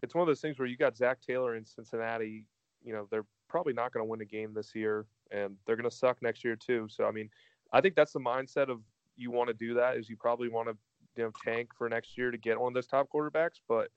it's one of those things where you got Zac Taylor in Cincinnati. You know, they're probably not going to win a game this year, and they're going to suck next year too. So I mean, I think that's the mindset of you want to do that is you probably want to you know tank for next year to get one of those top quarterbacks, but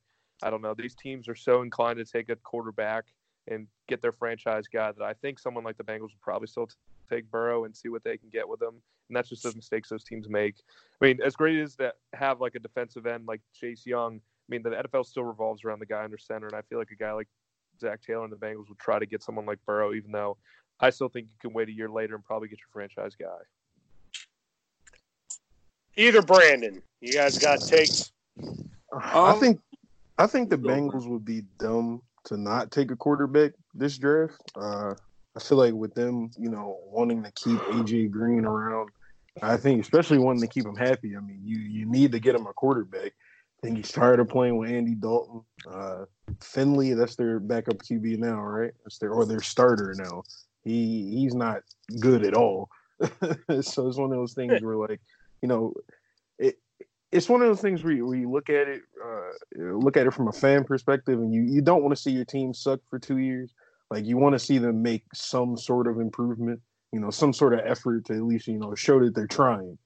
I don't know. These teams are so inclined to take a quarterback and get their franchise guy that I think someone like the Bengals would probably still take Burrow and see what they can get with him. And that's just the mistakes those teams make. I mean, as great as that have like a defensive end like Chase Young, I mean, the NFL still revolves around the guy under center, and I feel like a guy like Zac Taylor and the Bengals would try to get someone like Burrow, even though I still think you can wait a year later and probably get your franchise guy. Either Brandon, you guys got takes. I Um, think I think the Bengals would be dumb to not take a quarterback this draft. Uh, I feel like with them, you know, wanting to keep AJ Green around, I think especially wanting to keep him happy. I mean, you you need to get him a quarterback. I think he's tired of playing with Andy Dalton. Uh, Finley, that's their backup QB now, right? That's their or their starter now. He he's not good at all. so it's one of those things where like, you know, it it's one of those things where you, where you look at it, uh, look at it from a fan perspective, and you, you don't want to see your team suck for two years. Like you want to see them make some sort of improvement, you know, some sort of effort to at least you know show that they're trying.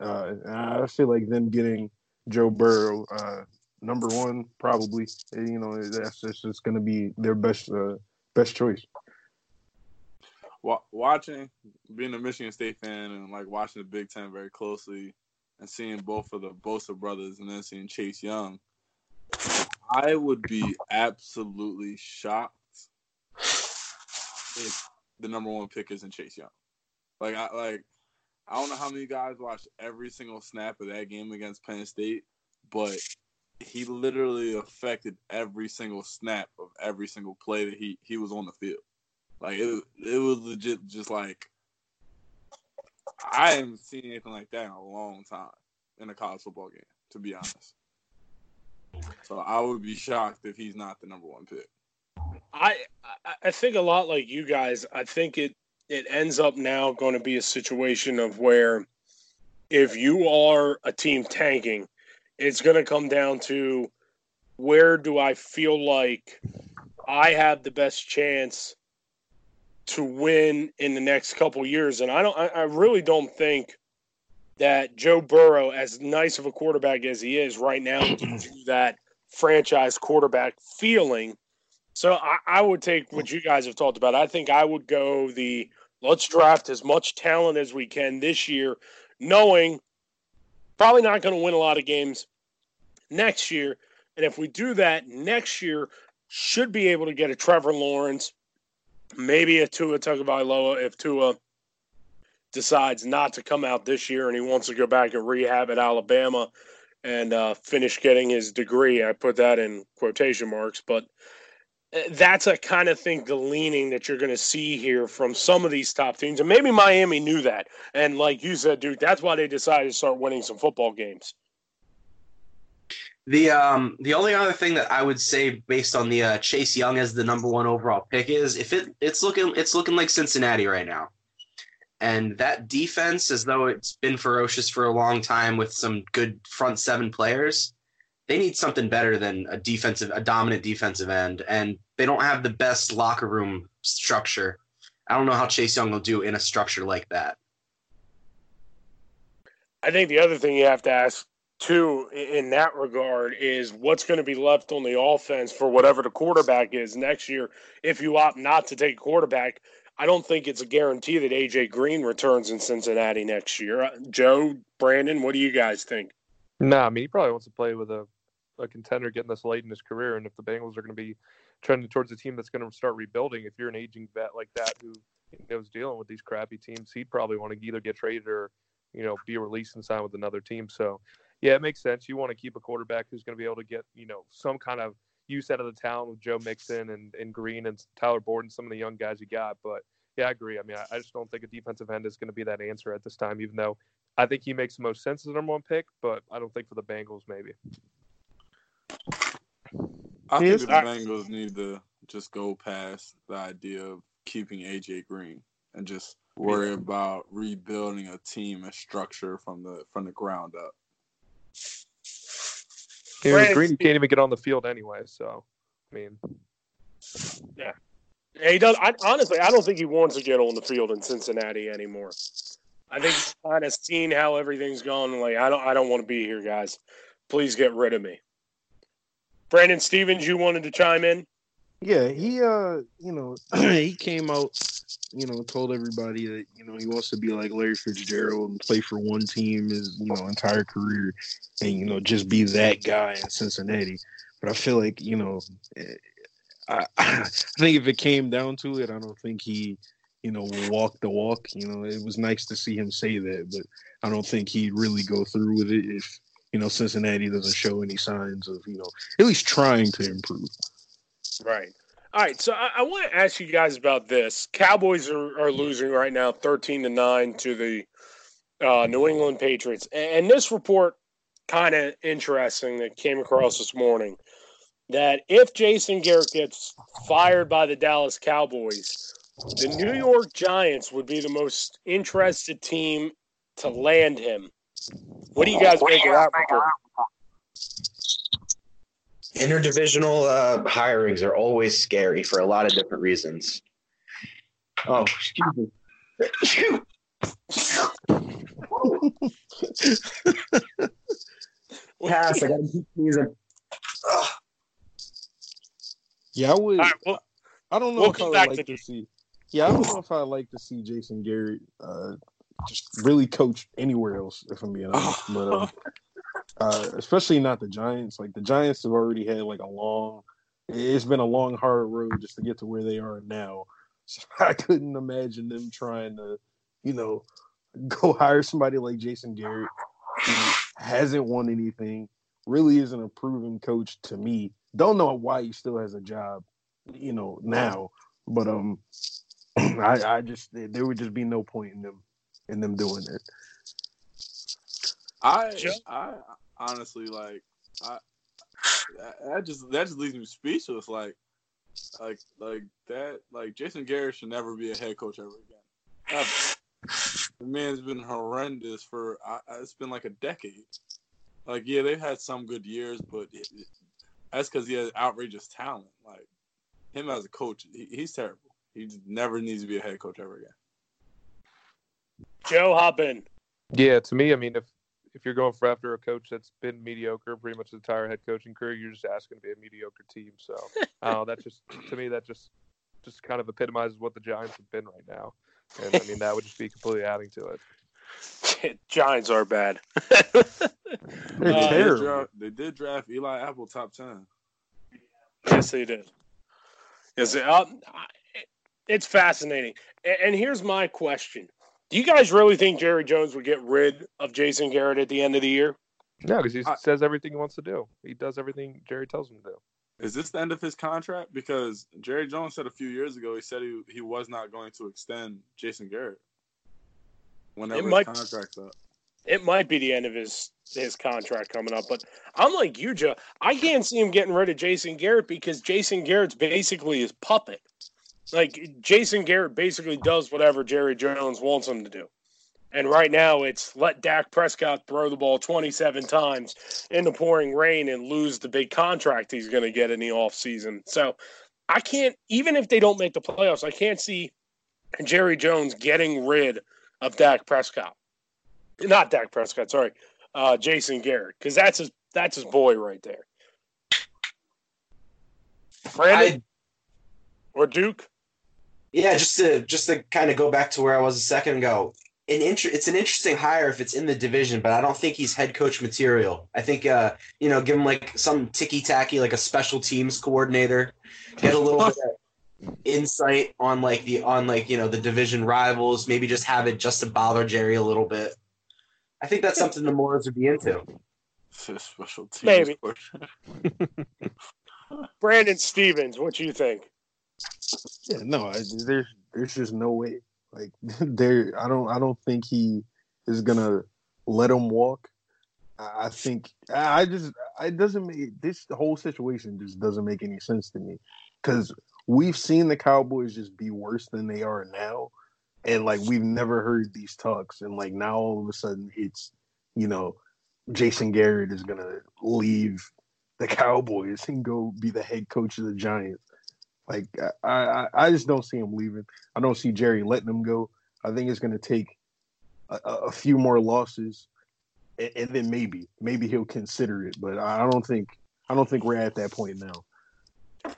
Uh, I feel like them getting Joe Burrow, uh, number one, probably, you know, that's, that's just going to be their best uh, best choice. Wa- watching, being a Michigan State fan, and like watching the Big Ten very closely, and seeing both of the Bosa brothers, and then seeing Chase Young, I would be absolutely shocked if the number one pick isn't Chase Young. Like I like, I don't know how many guys watched every single snap of that game against Penn State, but he literally affected every single snap of every single play that he he was on the field. Like it, it was legit, just like I haven't seen anything like that in a long time in a college football game, to be honest. So I would be shocked if he's not the number one pick. I I- think a lot like you guys. I think it it ends up now going to be a situation of where if you are a team tanking, it's going to come down to where do I feel like I have the best chance to win in the next couple years, and I don't. I, I really don't think that Joe Burrow, as nice of a quarterback as he is right now, gives you that franchise quarterback feeling. So I, I would take what you guys have talked about. I think I would go the let's draft as much talent as we can this year, knowing probably not going to win a lot of games next year. And if we do that next year, should be able to get a Trevor Lawrence, maybe a Tua Tagovailoa if Tua decides not to come out this year and he wants to go back and rehab at Alabama and uh, finish getting his degree. I put that in quotation marks, but uh, that's a kind of thing, the leaning that you're going to see here from some of these top teams. And maybe Miami knew that. And like you said, Duke, that's why they decided to start winning some football games. The um the only other thing that I would say based on the uh, Chase Young as the number one overall pick is if it it's looking it's looking like Cincinnati right now, and that defense as though it's been ferocious for a long time with some good front seven players, they need something better than a defensive a dominant defensive end, and they don't have the best locker room structure. I don't know how Chase Young will do in a structure like that. I think the other thing you have to ask too in that regard is what's going to be left on the offense for whatever the quarterback is next year if you opt not to take a quarterback. I don't think it's a guarantee that AJ Green returns in Cincinnati next year. Uh, Joe, Brandon, what do you guys think? No, I mean he probably wants to play with a, a contender getting this late in his career, and if the Bengals are going to be trending towards a team that's going to start rebuilding, if you're an aging vet like that who knows dealing with these crappy teams, he'd probably want to either get traded or you know be released and sign with another team. So yeah, it makes sense. You want to keep a quarterback who's going to be able to get you know some kind of use out of the talent with Joe Mixon and, and Green and Tyler Borden, some of the young guys you got. But yeah, I agree. I mean, I, I just don't think a defensive end is going to be that answer at this time, even though I think he makes the most sense as the number one pick, but I don't think for the Bengals maybe. I think Yes. the Bengals need to just go past the idea of keeping AJ Green and just worry about rebuilding a team and structure from the from the ground up. Know, Brandon, Green you can't even get on the field anyway, so I mean, yeah, He does. I, honestly, I don't think he wants to get on the field in Cincinnati anymore. I think he's kind of seen how everything's gone. Like, I don't, I don't want to be here, guys. Please get rid of me. Brandon Stevens, you wanted to chime in. Yeah, he uh, you know, he came out, you know, told everybody that you know he wants to be like Larry Fitzgerald and play for one team his you know entire career, and you know just be that guy in Cincinnati. But I feel like you know, eh, I, I think if it came down to it, I don't think he, you know, walk the walk. You know, it was nice to see him say that, but I don't think he'd really go through with it if you know Cincinnati doesn't show any signs of you know at least trying to improve. Right. All right. So I, I want to ask you guys about this. Cowboys are, are losing right now, thirteen to nine, to the uh, New England Patriots. And this report, kind of interesting, that came across this morning, that if Jason Garrett gets fired by the Dallas Cowboys, the New York Giants would be the most interested team to land him. What do you guys make of that report? Interdivisional uh, hirings are always scary for a lot of different reasons. Oh, excuse me. Pass. I got to keep sneezing. Yeah, I would. All right, well, I don't know we'll if I would like to- to see. Yeah, I don't know if I'd like to see Jason Garrett uh, just really coach anywhere else. If I'm being honest, but um, uh, especially not the Giants. Like the Giants have already had like a long. It's been a long, hard road just to get to where they are now. So I couldn't imagine them trying to, you know, go hire somebody like Jason Garrett who hasn't won anything, really isn't a proven coach to me. Don't know why he still has a job, you know, now. But um, I I just there would just be no point in them in them doing it. I I honestly like I that, that just that just leaves me speechless. Like like like that like Jason Garrett should never be a head coach ever again. Ever. The man's been horrendous for I, I- it's been like a decade. Like yeah, they've had some good years, but it, it- that's because he has outrageous talent. Like him as a coach, he, he's terrible. He never needs to be a head coach ever again. Joe, hop in. Yeah, to me, I mean, if if you're going for after a coach that's been mediocre pretty much the entire head coaching career, you're just asking to be a mediocre team. So, uh, that just to me that just just kind of epitomizes what the Giants have been right now, and I mean that would just be completely adding to it. Giants are bad. They're Uh, They did, draft, they did draft Eli Apple top ten. Yes, they did. Yes, it- uh, it's fascinating. A- And here's my question: Do you guys really think Jerry Jones would get rid of Jason Garrett at the end of the year? No, because he I- says everything he wants to do. He does everything Jerry tells him to do. Is this the end of his contract? Because Jerry Jones said a few years ago he said he he was not going to extend Jason Garrett whenever might- his contract's up. It might be the end of his his contract coming up, but I'm like you, Joe. I can't see him getting rid of Jason Garrett because Jason Garrett's basically his puppet. Like Jason Garrett basically does whatever Jerry Jones wants him to do. And right now it's let Dak Prescott throw the ball 27 times in the pouring rain and lose the big contract he's going to get in the offseason. So I can't, even if they don't make the playoffs, I can't see Jerry Jones getting rid of Dak Prescott. Not Dak Prescott, sorry, uh, Jason Garrett, because that's his that's his boy right there. Brandon or Duke? Yeah, just to just to kind of go back to where I was a second ago. An inter- it's an interesting hire if it's in the division, but I don't think he's head coach material. I think uh, you know, give him like some ticky tacky, like a special teams coordinator, get a little bit of insight on like the on like you know the division rivals. Maybe just have it just to bother Jerry a little bit. I think that's something the Moors would be into. Special teams. Maybe. Brandon Stevens, what do you think? Yeah, no, I, there's there's just no way. Like there, I don't I don't think he is gonna let him walk. I think I I just it doesn't make this whole situation just doesn't make any sense to me because we've seen the Cowboys just be worse than they are now, and like we've never heard these talks, and like now all of a sudden it's you know Jason Garrett is gonna leave the Cowboys and go be the head coach of the Giants. Like I, I, I just don't see him leaving. I don't see Jerry letting him go. I think it's going to take a, a few more losses, and, and then maybe, maybe he'll consider it. But I don't think, I don't think we're at that point now.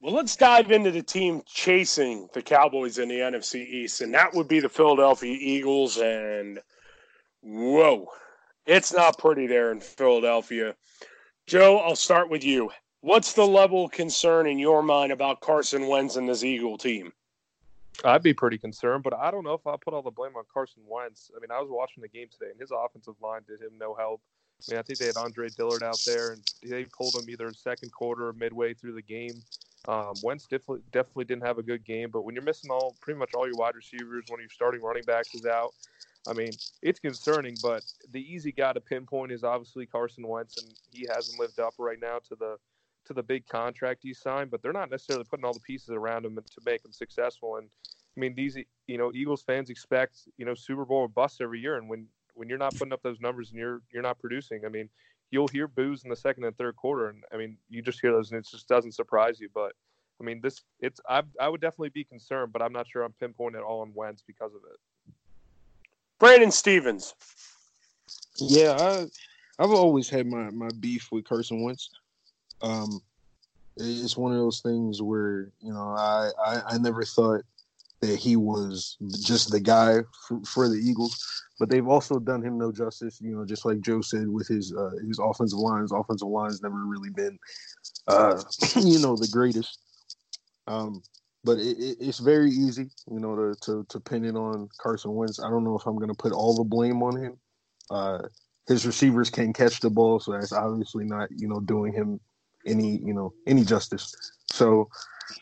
Well, let's dive into the team chasing the Cowboys in the NFC East, and that would be the Philadelphia Eagles. And whoa, it's not pretty there in Philadelphia. Joe, I'll start with you. What's the level of concern in your mind about Carson Wentz and this Eagle team? I'd be pretty concerned, but I don't know if I'll put all the blame on Carson Wentz. I mean, I was watching the game today, and his offensive line did him no help. I mean, I think they had Andre Dillard out there, and they pulled him either second quarter or midway through the game. Um, Wentz definitely definitely didn't have a good game, but when you're missing all pretty much all your wide receivers, one of your starting running backs is out. I mean, it's concerning, but the easy guy to pinpoint is obviously Carson Wentz, and he hasn't lived up right now to the to the big contract he signed. But they're not necessarily putting all the pieces around him to make him successful. And I mean, these you know Eagles fans expect you know Super Bowl or bust every year, and when when you're not putting up those numbers and you're you're not producing, I mean, you'll hear boos in the second and third quarter, and I mean, you just hear those, and it just doesn't surprise you. But I mean, this it's I I would definitely be concerned, but I'm not sure I'm pinpointing it all on Wentz because of it. Brandon Stevens. Yeah, I I've always had my my beef with Carson Wentz. Um, it's one of those things where you know I I, I never thought that he was just the guy for, for, the Eagles, but they've also done him no justice. You know, just like Joe said with his uh, his offensive lines, offensive lines never really been, uh, you know, the greatest. Um, but it, it, it's very easy, you know, to, to to pin it on Carson Wentz. I don't know if I'm going to put all the blame on him. Uh, his receivers can catch the ball, so that's obviously not, you know, doing him any, you know, any justice. So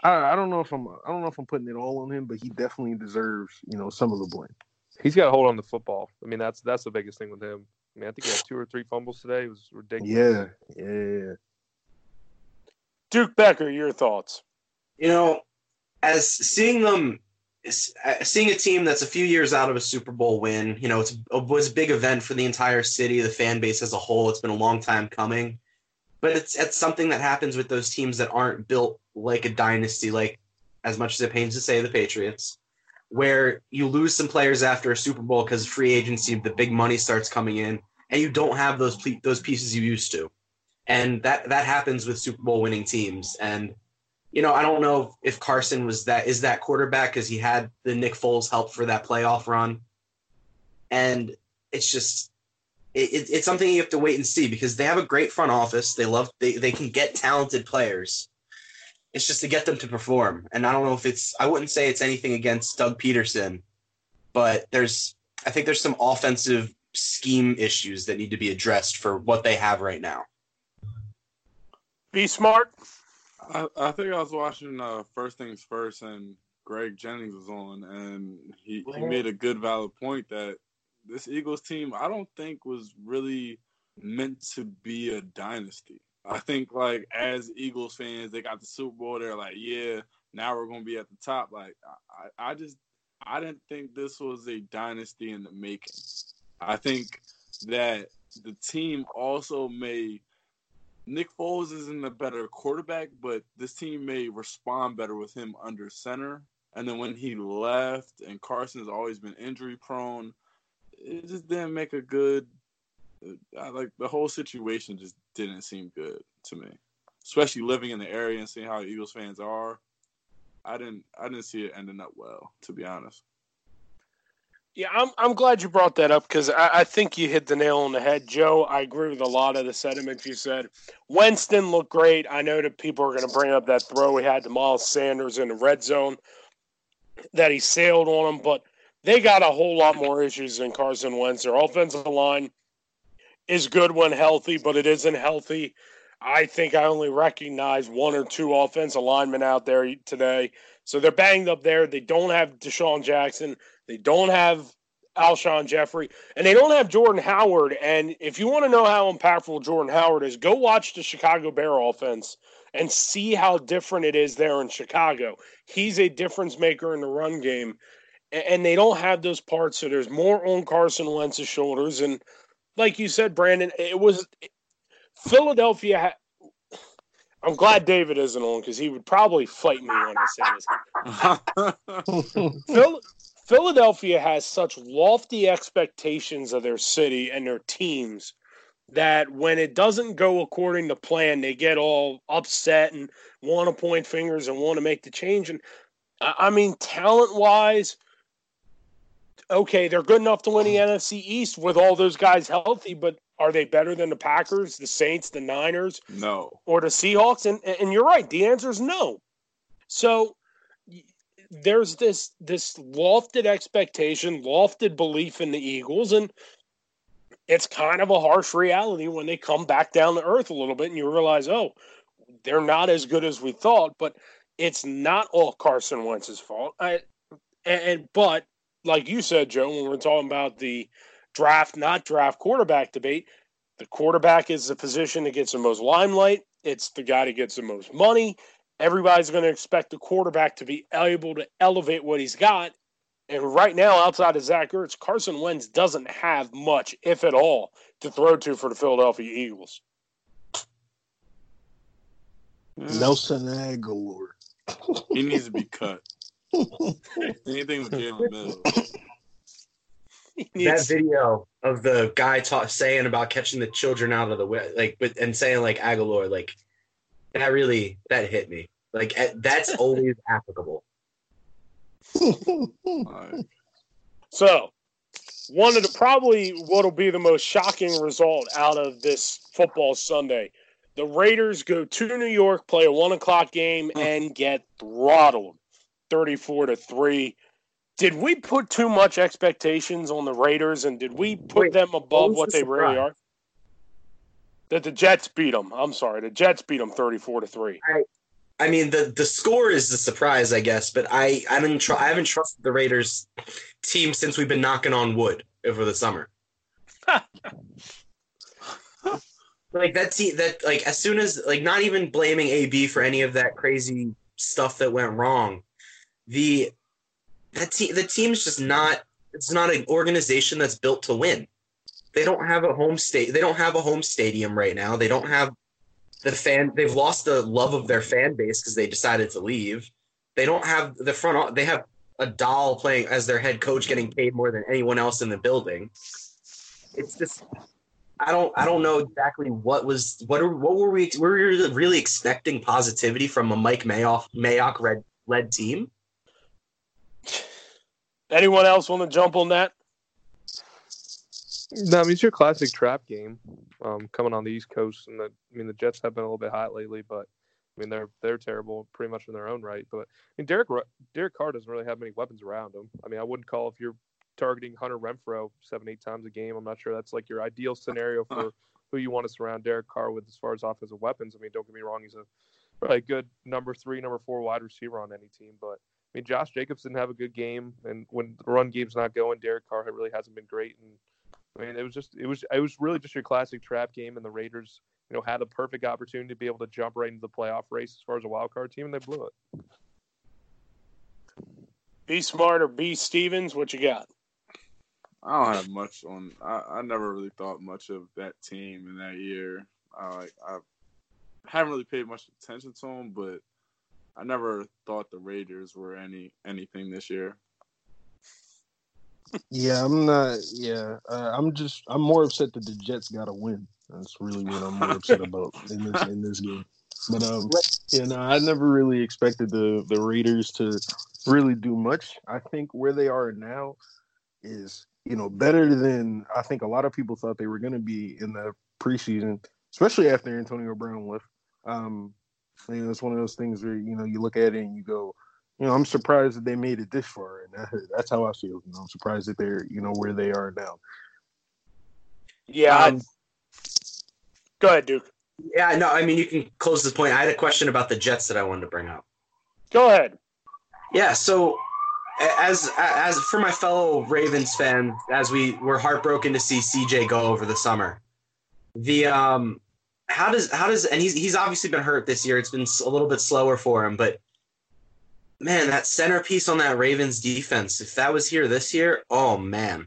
I, I don't know if I'm I don't know if I'm putting it all on him, but he definitely deserves you know some of the blame. He's got a hold on the football. I mean, that's that's the biggest thing with him. I mean, I think he had two or three fumbles today. It was ridiculous. Yeah, yeah. Duke Becker, your thoughts? You know, as seeing them, seeing a team that's a few years out of a Super Bowl win, you know, it's, it was a big event for the entire city, the fan base as a whole. It's been a long time coming but it's it's something that happens with those teams that aren't built like a dynasty, like as much as it pains to say the Patriots, where you lose some players after a Super Bowl because free agency, the big money starts coming in, and you don't have those those pieces you used to, and that that happens with Super Bowl winning teams. And you know, I don't know if Carson was that is that quarterback because he had the Nick Foles help for that playoff run, and it's just it, it's something you have to wait and see because they have a great front office. They love they, they can get talented players. It's just to get them to perform. And I don't know if it's I wouldn't say it's anything against Doug Pederson, but there's I think there's some offensive scheme issues that need to be addressed for what they have right now. Be smart. I, I think I was watching uh, First Things First, and Greg Jennings was on, and he, he made a good, valid point that this Eagles team, I don't think was really meant to be a dynasty. I think like as Eagles fans, they got the Super Bowl. They're like, yeah, now we're gonna be at the top. Like I, I just I didn't think this was a dynasty in the making. I think that the team also may Nick Foles isn't a better quarterback, but this team may respond better with him under center. And then when he left, and Carson's always been injury prone, it just didn't make a good. I, like the whole situation just didn't seem good to me, especially living in the area and seeing how Eagles fans are. I didn't I didn't see it ending up well, to be honest. Yeah, I'm I'm glad you brought that up because I, I, think you hit the nail on the head, Joe. I agree with a lot of the sentiments you said. Winston looked great. I know that people are going to bring up that throw he had to Miles Sanders in the red zone that he sailed on him, but they got a whole lot more issues than Carson Wentz. Their offensive line is good when healthy, but it isn't healthy. I think I only recognize one or two offensive linemen out there today. So they're banged up there. They don't have DeSean Jackson. They don't have Alshon Jeffery. And they don't have Jordan Howard. And if you want to know how impactful Jordan Howard is, go watch the Chicago Bear offense and see how different it is there in Chicago. He's a difference maker in the run game and they don't have those parts. So there's more on Carson Wentz's shoulders, and like you said, Brandon, it was Philadelphia. I'm glad David isn't on because he would probably fight me when I say this. Philadelphia has such lofty expectations of their city and their teams that when it doesn't go according to plan, they get all upset and want to point fingers and want to make the change. And I I mean, talent wise, okay, they're good enough to win the hmm. NFC East with all those guys healthy, but are they better than the Packers, the Saints, the Niners, No. or the Seahawks? And and you're right, the answer is no. So there's this this lofted expectation, lofted belief in the Eagles, and it's kind of a harsh reality when they come back down to earth a little bit and you realize, oh, they're not as good as we thought, but it's not all Carson Wentz's fault. I, and, and but like you said, Joe, when we're talking about the draft, not draft quarterback debate, the quarterback is the position that gets the most limelight. It's the guy that gets the most money. Everybody's going to expect the quarterback to be able to elevate what he's got. And right now, outside of Zach Ertz, Carson Wentz doesn't have much, if at all, to throw to for the Philadelphia Eagles. Nelson mm. Agholor. He needs to be cut. Anything with Jalen Mills. That video of the guy ta- saying about catching the children out of the way, like, but and saying like Agholor, like that really that hit me. Like eh, that's always applicable. Like, So, one of the probably what'll be the most shocking result out of this football Sunday. The Raiders go to New York, play a one o'clock game, and get throttled, thirty-four to three. Did we put too much expectations on the Raiders, and did we put Wait, them above what the they really are? That the Jets beat them. I'm sorry, the Jets beat them thirty-four to three. I mean, the the score is the surprise, I guess, but I I haven't tr- I haven't trusted the Raiders team since we've been knocking on wood over the summer. like that team that like as soon as like not even blaming AB for any of that crazy stuff that went wrong, the that team the team's just not it's not an organization that's built to win. They don't have a home state. They don't have a home stadium right now. They don't have the fan they've lost the love of their fan base because they decided to leave they don't have the front they have a doll playing as their head coach getting paid more than anyone else in the building it's just i don't i don't know exactly what was what are, what were we were we really expecting positivity from a mike mayoff mayock red led team Anyone else want to jump on that? No, I mean it's your classic trap game. Um, coming on the East Coast, and the I mean the Jets have been a little bit hot lately, but I mean they're they're terrible pretty much in their own right. But I mean Derek Ru- Derek Carr doesn't really have many weapons around him. I mean I wouldn't call if you're targeting Hunter Renfrow seven eight times a game. I'm not sure that's like your ideal scenario for who you want to surround Derek Carr with as far as offensive weapons. I mean don't get me wrong, he's a probably a good number three, number four wide receiver on any team, but. I mean, Josh Jacobs didn't have a good game, and when the run game's not going, Derek Carr really hasn't been great. And I mean, it was just it was it was really just your classic trap game, and the Raiders, you know, had a perfect opportunity to be able to jump right into the playoff race as far as a wild card team, and they blew it. Be smart or be Stevens. What you got? I don't have much on. I, I never really thought much of that team in that year. I I haven't really paid much attention to them, but I never thought the Raiders were any anything this year. Yeah, I'm not. Yeah, uh, I'm just. I'm more upset that the Jets got to win. That's really what I'm more upset about in this in this game. But um, yeah, no, I never really expected the the Raiders to really do much. I think where they are now is you know better than I think a lot of people thought they were going to be in the preseason, especially after Antonio Brown left. Um, you know, it's one of those things where you know you look at it and you go, you know, I'm surprised that they made it this far, and that, that's how I feel. You know, I'm surprised that they're you know where they are now. Yeah. Um, go ahead, Duke. yeah no i mean you can close this point i had a question about the jets that i wanted to bring up Go ahead. Yeah, so as as for my fellow Ravens fans, as we were heartbroken to see CJ go over the summer, the um, how does how does and he's he's obviously been hurt this year. It's been a little bit slower for him, but man, that centerpiece on that Ravens defense, if that was here this year, oh man,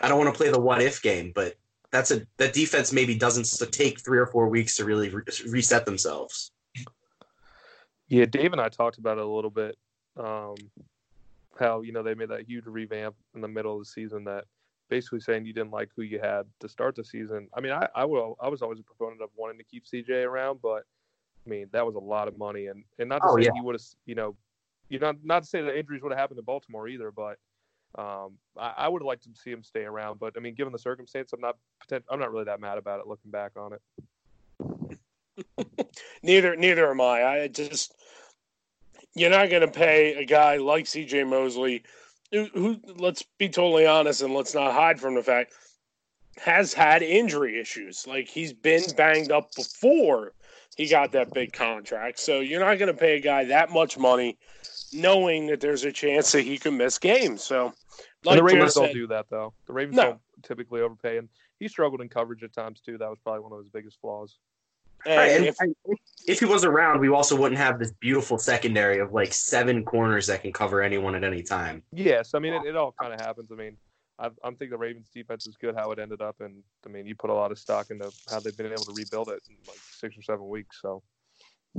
I don't want to play the what if game, but that's a that defense maybe doesn't take three or four weeks to really re- reset themselves. Yeah, Dave and I talked about it a little bit. Um, how you know they made that huge revamp in the middle of the season that basically saying you didn't like who you had to start the season. I mean, I I will I was always a proponent of wanting to keep CJ around, but I mean that was a lot of money, and and not to Oh, say yeah. he would have you know, you know not to say that injuries would have happened to Baltimore either, but. Um, I, I would have liked to see him stay around, but I mean, given the circumstance, I'm not potent- I'm not really that mad about it. Looking back on it, Neither neither am I. I just you're not going to pay a guy like C.J. Mosley, who, let's be totally honest and let's not hide from the fact has had injury issues. Like he's been banged up before he got that big contract. So you're not going to pay a guy that much money, knowing that there's a chance that he could miss games. So, like the Ravens Joe don't do that though. The Ravens No. don't typically overpay, and he struggled in coverage at times too. That was probably one of his biggest flaws. And Right, and if- if he was around, we also wouldn't have this beautiful secondary of like seven corners that can cover anyone at any time. Yes, I mean it, it all kind of happens. I mean, I, I'm thinking the Ravens defense is good how it ended up, and I mean you put a lot of stock into how they've been able to rebuild it in like six or seven weeks. So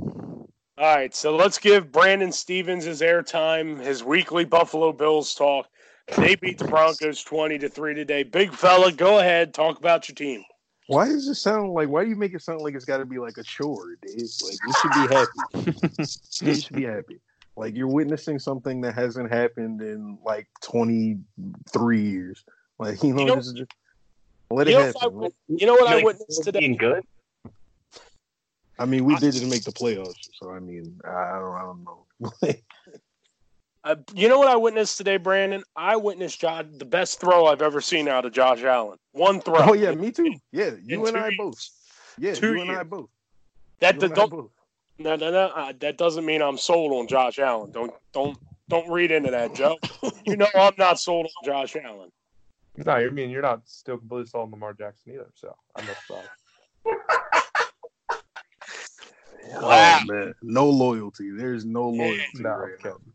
All right, so let's give Brandon Stevens his airtime, his weekly Buffalo Bills talk. They beat the Broncos 20 to 3 today. Big fella, go ahead, talk about your team. Why does it sound like? Why do you make it sound like it's got to be like a chore, dude? Like you should be happy. you should be happy. Like you're witnessing something that hasn't happened in like 23 years. Like you know, You know- just, just let it You know, if I happen. you know what I witnessed today? Being good. I mean, we did just make the playoffs, so I mean, I I don't, I don't know. Uh, you know what I witnessed today, Brandon? I witnessed Josh, the best throw I've ever seen out of Josh Allen. One throw. oh yeah, me too. Yeah, you and I years. both. Yeah, Two you and I both. That You that don't both. no no no. Uh, that doesn't mean I'm sold on Josh Allen. Don't don't don't read into that, Joe. you know I'm not sold on Josh Allen. no, I mean you're not still completely sold on Lamar Jackson either. So I'm not sorry. Wow. Oh man, no loyalty. There's no Yeah. loyalty No, I'm right now. kidding.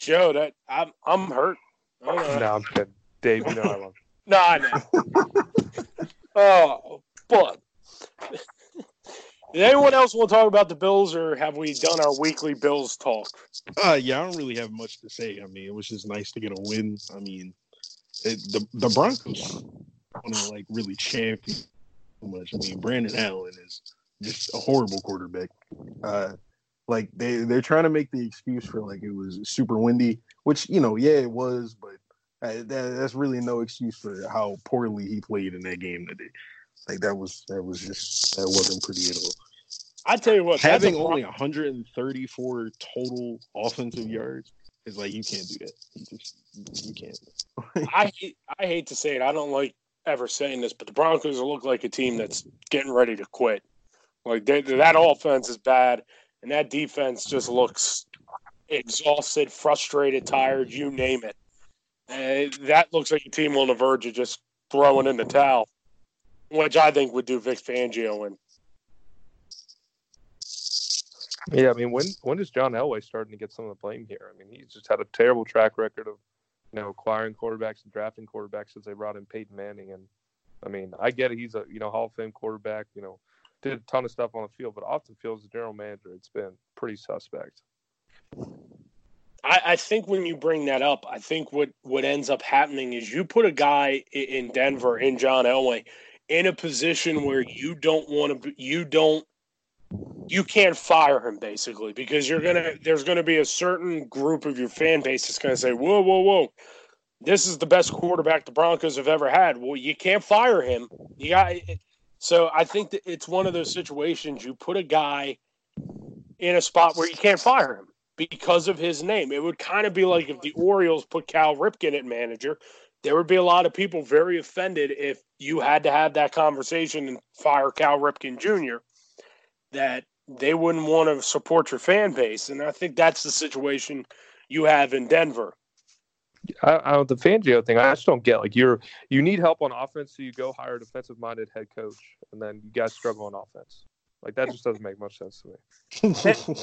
Joe, that I'm I'm hurt. I. No, I'm kidding. Dave, you know I love. No, I know. oh, but did anyone else want to talk about the Bills, or have we done our weekly Bills talk? Uh, yeah, I don't really have much to say. I mean, it was just nice to get a win. I mean, it, the the Broncos want to like really champion too much. I mean, Brandon Allen is just a horrible quarterback. Uh, like they they're trying to make the excuse for like it was super windy, which you know, yeah, it was, but uh, that, that's really no excuse for how poorly he played in that game today. Like that was that was just that wasn't pretty at all. I tell you what, Having a- only 134 total offensive yards is like you can't do that. You just you can't. I hate- I hate to say it. I don't like ever saying this, but the Broncos look like a team that's getting ready to quit. Like they, that offense is bad, and that defense just looks exhausted, frustrated, tired. You name it. Uh, that looks like a team on the verge of just throwing in the towel, which I think would do Vic Fangio in. Yeah, I mean, when when is John Elway starting to get some of the blame here? I mean, he's just had a terrible track record of, you know, acquiring quarterbacks and drafting quarterbacks since they brought in Peyton Manning. And I mean, I get it; he's a you know Hall of Fame quarterback. You know, did a ton of stuff on the field, but off the field as a general manager, it's been pretty suspect. I, I think when you bring that up, I think what what ends up happening is you put a guy in Denver, in John Elway, in a position where you don't want to, you don't, you can't fire him basically because you're gonna, there's gonna be a certain group of your fan base that's gonna say, whoa, whoa, whoa, this is the best quarterback the Broncos have ever had. Well, you can't fire him. You got, so I think that it's one of those situations you put a guy in a spot where you can't fire him because of his name. It would kind of be like if the Orioles put Cal Ripken at manager. There would be a lot of people very offended if you had to have that conversation and fire Cal Ripken Jr. That they wouldn't want to support your fan base, and I think that's the situation you have in Denver. I, I the Fangio thing, I just don't get. Like, you're you need help on offense, so you go hire a defensive-minded head coach, and then you guys struggle on offense. Like that just doesn't make much sense to me.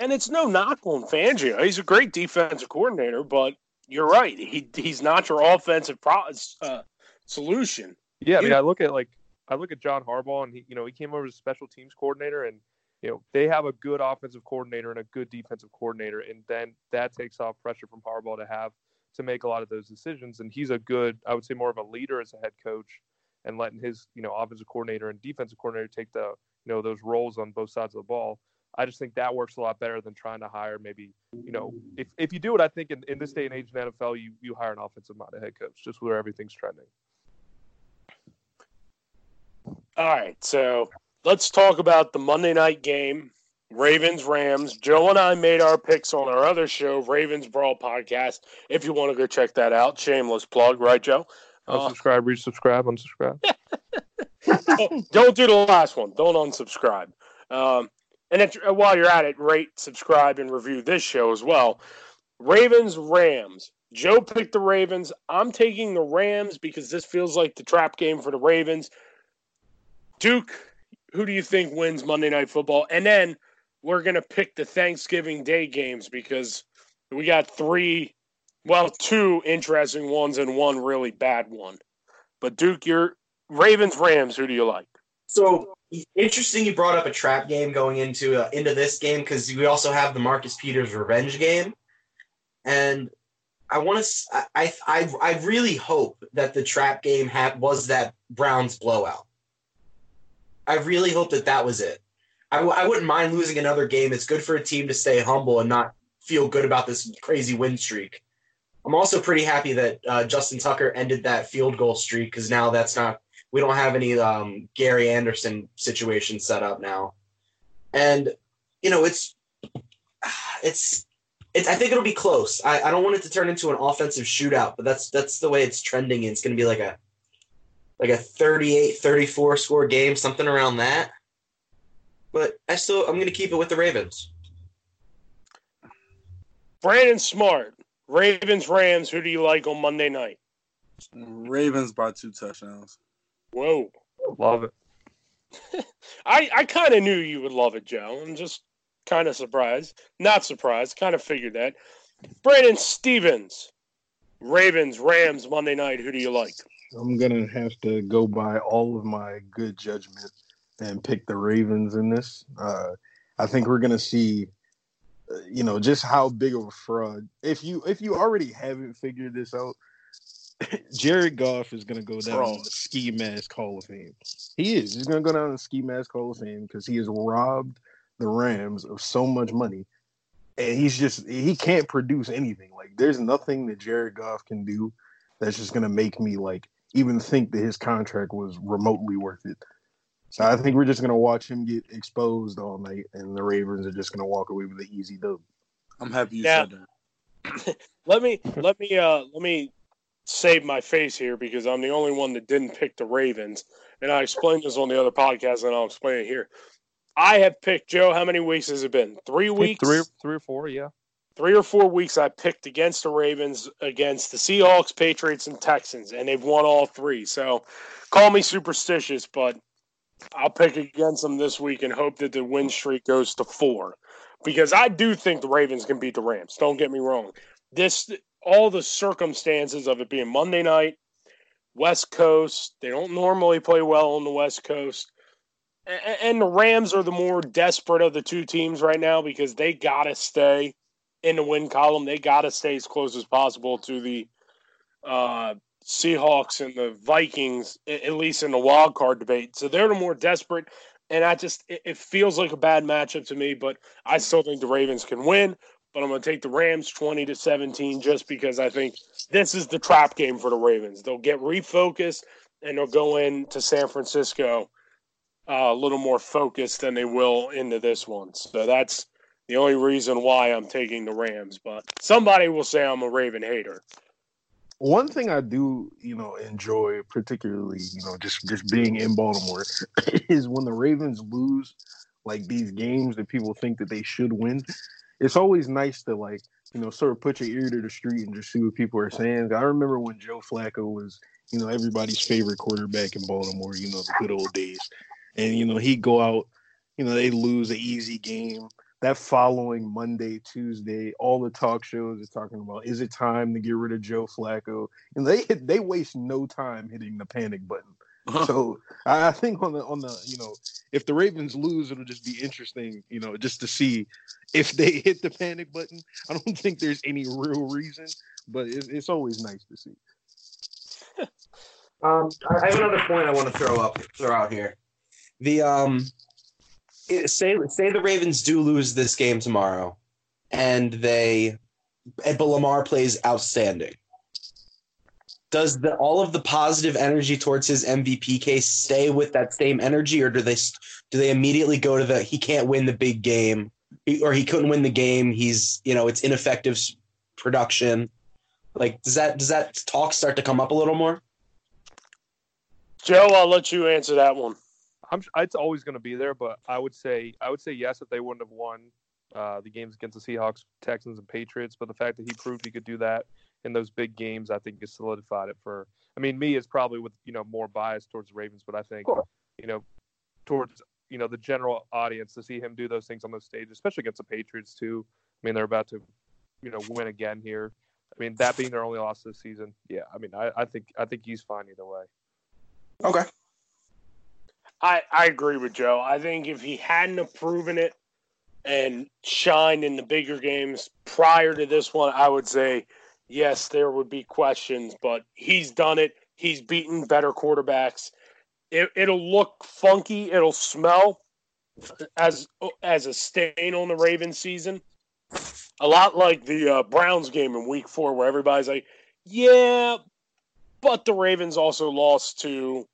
And it's no knock on Fangio; he's a great defensive coordinator, but you're right. He he's not your offensive pro, uh, solution. Yeah, I mean, I look at like I look at John Harbaugh, and he, you know, he came over as a special teams coordinator, and you know, they have a good offensive coordinator and a good defensive coordinator, and then that takes off pressure from Harbaugh to have to make a lot of those decisions. And he's a good, I would say, more of a leader as a head coach, and letting his you know offensive coordinator and defensive coordinator take the you know those roles on both sides of the ball. I just think that works a lot better than trying to hire maybe, you know, if, if you do it, I think in, in this day and age in NFL, you, you hire an offensive minded head coach, just where everything's trending. All right, so let's talk about the Monday night game, Ravens Rams. Joe and I made our picks on our other show, Ravens Brawl Podcast. If you want to go check that out, shameless plug, right, Joe? Uh, unsubscribe, resubscribe, unsubscribe. don't do the last one. Don't unsubscribe. Um, and if, while you're at it, rate, subscribe, and review this show as well. Ravens Rams. Joe picked the Ravens. I'm taking the Rams because this feels like the trap game for the Ravens. Duke, who do you think wins Monday Night Football? And then we're going to pick the Thanksgiving Day games because we got three, well, two interesting ones and one really bad one. But Duke, you're Ravens Rams. Who do you like? So interesting, you brought up a trap game going into uh, into this game because we also have the Marcus Peters revenge game, and I want to. I, I I really hope that the trap game had was that Browns blowout. I really hope that that was it. I w- I wouldn't mind losing another game. It's good for a team to stay humble and not feel good about this crazy win streak. I'm also pretty happy that uh, Justin Tucker ended that field goal streak because now that's not we don't have any um, Gary Anderson situation set up now, and you know it's it's it's. I think it'll be close. I, I don't want it to turn into an offensive shootout, but that's that's the way it's trending. It's going to be like a like a 38-34 score game, something around that. But I still I'm going to keep it with the Ravens. Brandon Smart, Ravens Rams. Who do you like on Monday night? Ravens by two touchdowns. Whoa. Love it. I I kind of knew you would love it, Joe. I'm just kind of surprised. Not surprised. Kind of figured that. Brandon Stevens, Ravens, Rams, Monday night. Who do you like? I'm gonna have to go by all of my good judgment and pick the Ravens in this. Uh, I think we're gonna see, you know, just how big of a fraud. If you if you already haven't figured this out, Jared Goff is going to go down in the Ski Mask Hall of Fame. He is. He's going to go down in the Ski Mask Hall of Fame because he has robbed the Rams of so much money. And he's just, he can't produce anything. Like, there's nothing that Jared Goff can do that's just going to make me, like, even think that his contract was remotely worth it. So I think we're just going to watch him get exposed all night, and the Ravens are just going to walk away with an easy dub. I'm happy you Yeah. said that. let me let me uh let me save my face here because I'm the only one that didn't pick the Ravens, and I explained this on the other podcast, and I'll explain it here. I have picked Joe. How many weeks has it been? Three weeks. Three, three or four, yeah. three or four weeks I picked against the Ravens, against the Seahawks, Patriots, and Texans, and they've won all three. So call me superstitious, but I'll pick against them this week and hope that the win streak goes to four. Because I do think the Ravens can beat the Rams. Don't get me wrong. This all the circumstances of it being Monday night, West Coast, they don't normally play well on the West Coast. And the Rams are the more desperate of the two teams right now because they gotta stay in the win column. They got to stay as close as possible to the uh, Seahawks and the Vikings, at least in the wild card debate. So they're the more desperate. And I just, it, feels like a bad matchup to me, but I still think the Ravens can win. But I'm going to take the Rams 20 to 17 just because I think this is the trap game for the Ravens. They'll get refocused and they'll go into San Francisco uh, a little more focused than they will into this one. So that's the only reason why I'm taking the Rams. But somebody will say I'm a Raven hater. One thing I do, you know, enjoy particularly, you know, just just being in Baltimore, is when the Ravens lose like these games that people think that they should win. It's always nice to like, you know, sort of put your ear to the street and just see what people are saying. I remember when Joe Flacco was, you know, everybody's favorite quarterback in Baltimore, you know, the good old days. And you know, he'd go out, you know, they lose an easy game that following Monday, Tuesday, all the talk shows are talking about is it time to get rid of Joe Flacco? And they they waste no time hitting the panic button. so I I think on the on the you know if the Ravens lose, it'll just be interesting, you know, just to see if they hit the panic button. I don't think there's any real reason, but it's, it's always nice to see. Um, I have another point I want to throw up, throw out here. The um, it, say say the Ravens do lose this game tomorrow, and they, but Lamar plays outstanding. Does the all of the positive energy towards his MVP case stay with that same energy, or do they do they immediately go to the he can't win the big game, or he couldn't win the game? He's you know it's ineffective production. Like does that does that talk start to come up a little more? Joe, I'll let you answer that one. I'm it's always going to be there, but I would say I would say yes if they wouldn't have won uh, the games against the Seahawks, Texans, and Patriots. But the fact that he proved he could do that in those big games, I think, has solidified it for. I mean, me is probably with you know more bias towards the Ravens, but I think you know towards you know the general audience to see him do those things on those stages, especially against the Patriots too. I mean, they're about to you know win again here. I mean, that being their only loss this season, yeah. I mean, I, I think I think he's fine either way. Okay. I, I agree with Joe. I think if he hadn't have proven it and shined in the bigger games prior to this one, I would say yes, there would be questions, but he's done it. He's beaten better quarterbacks. It, it'll look funky. It'll smell as as a stain on the Ravens season. A lot like the uh, Browns game in Week Four, where everybody's like, "Yeah, but the Ravens also lost to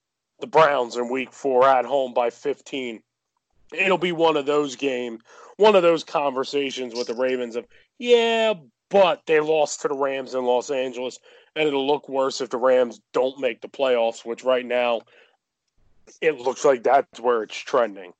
the Browns in week four at home by 15. It'll be one of those games, one of those conversations with the Ravens of, yeah, but they lost to the Rams in Los Angeles, and it'll look worse if the Rams don't make the playoffs, which right now it looks like that's where it's trending.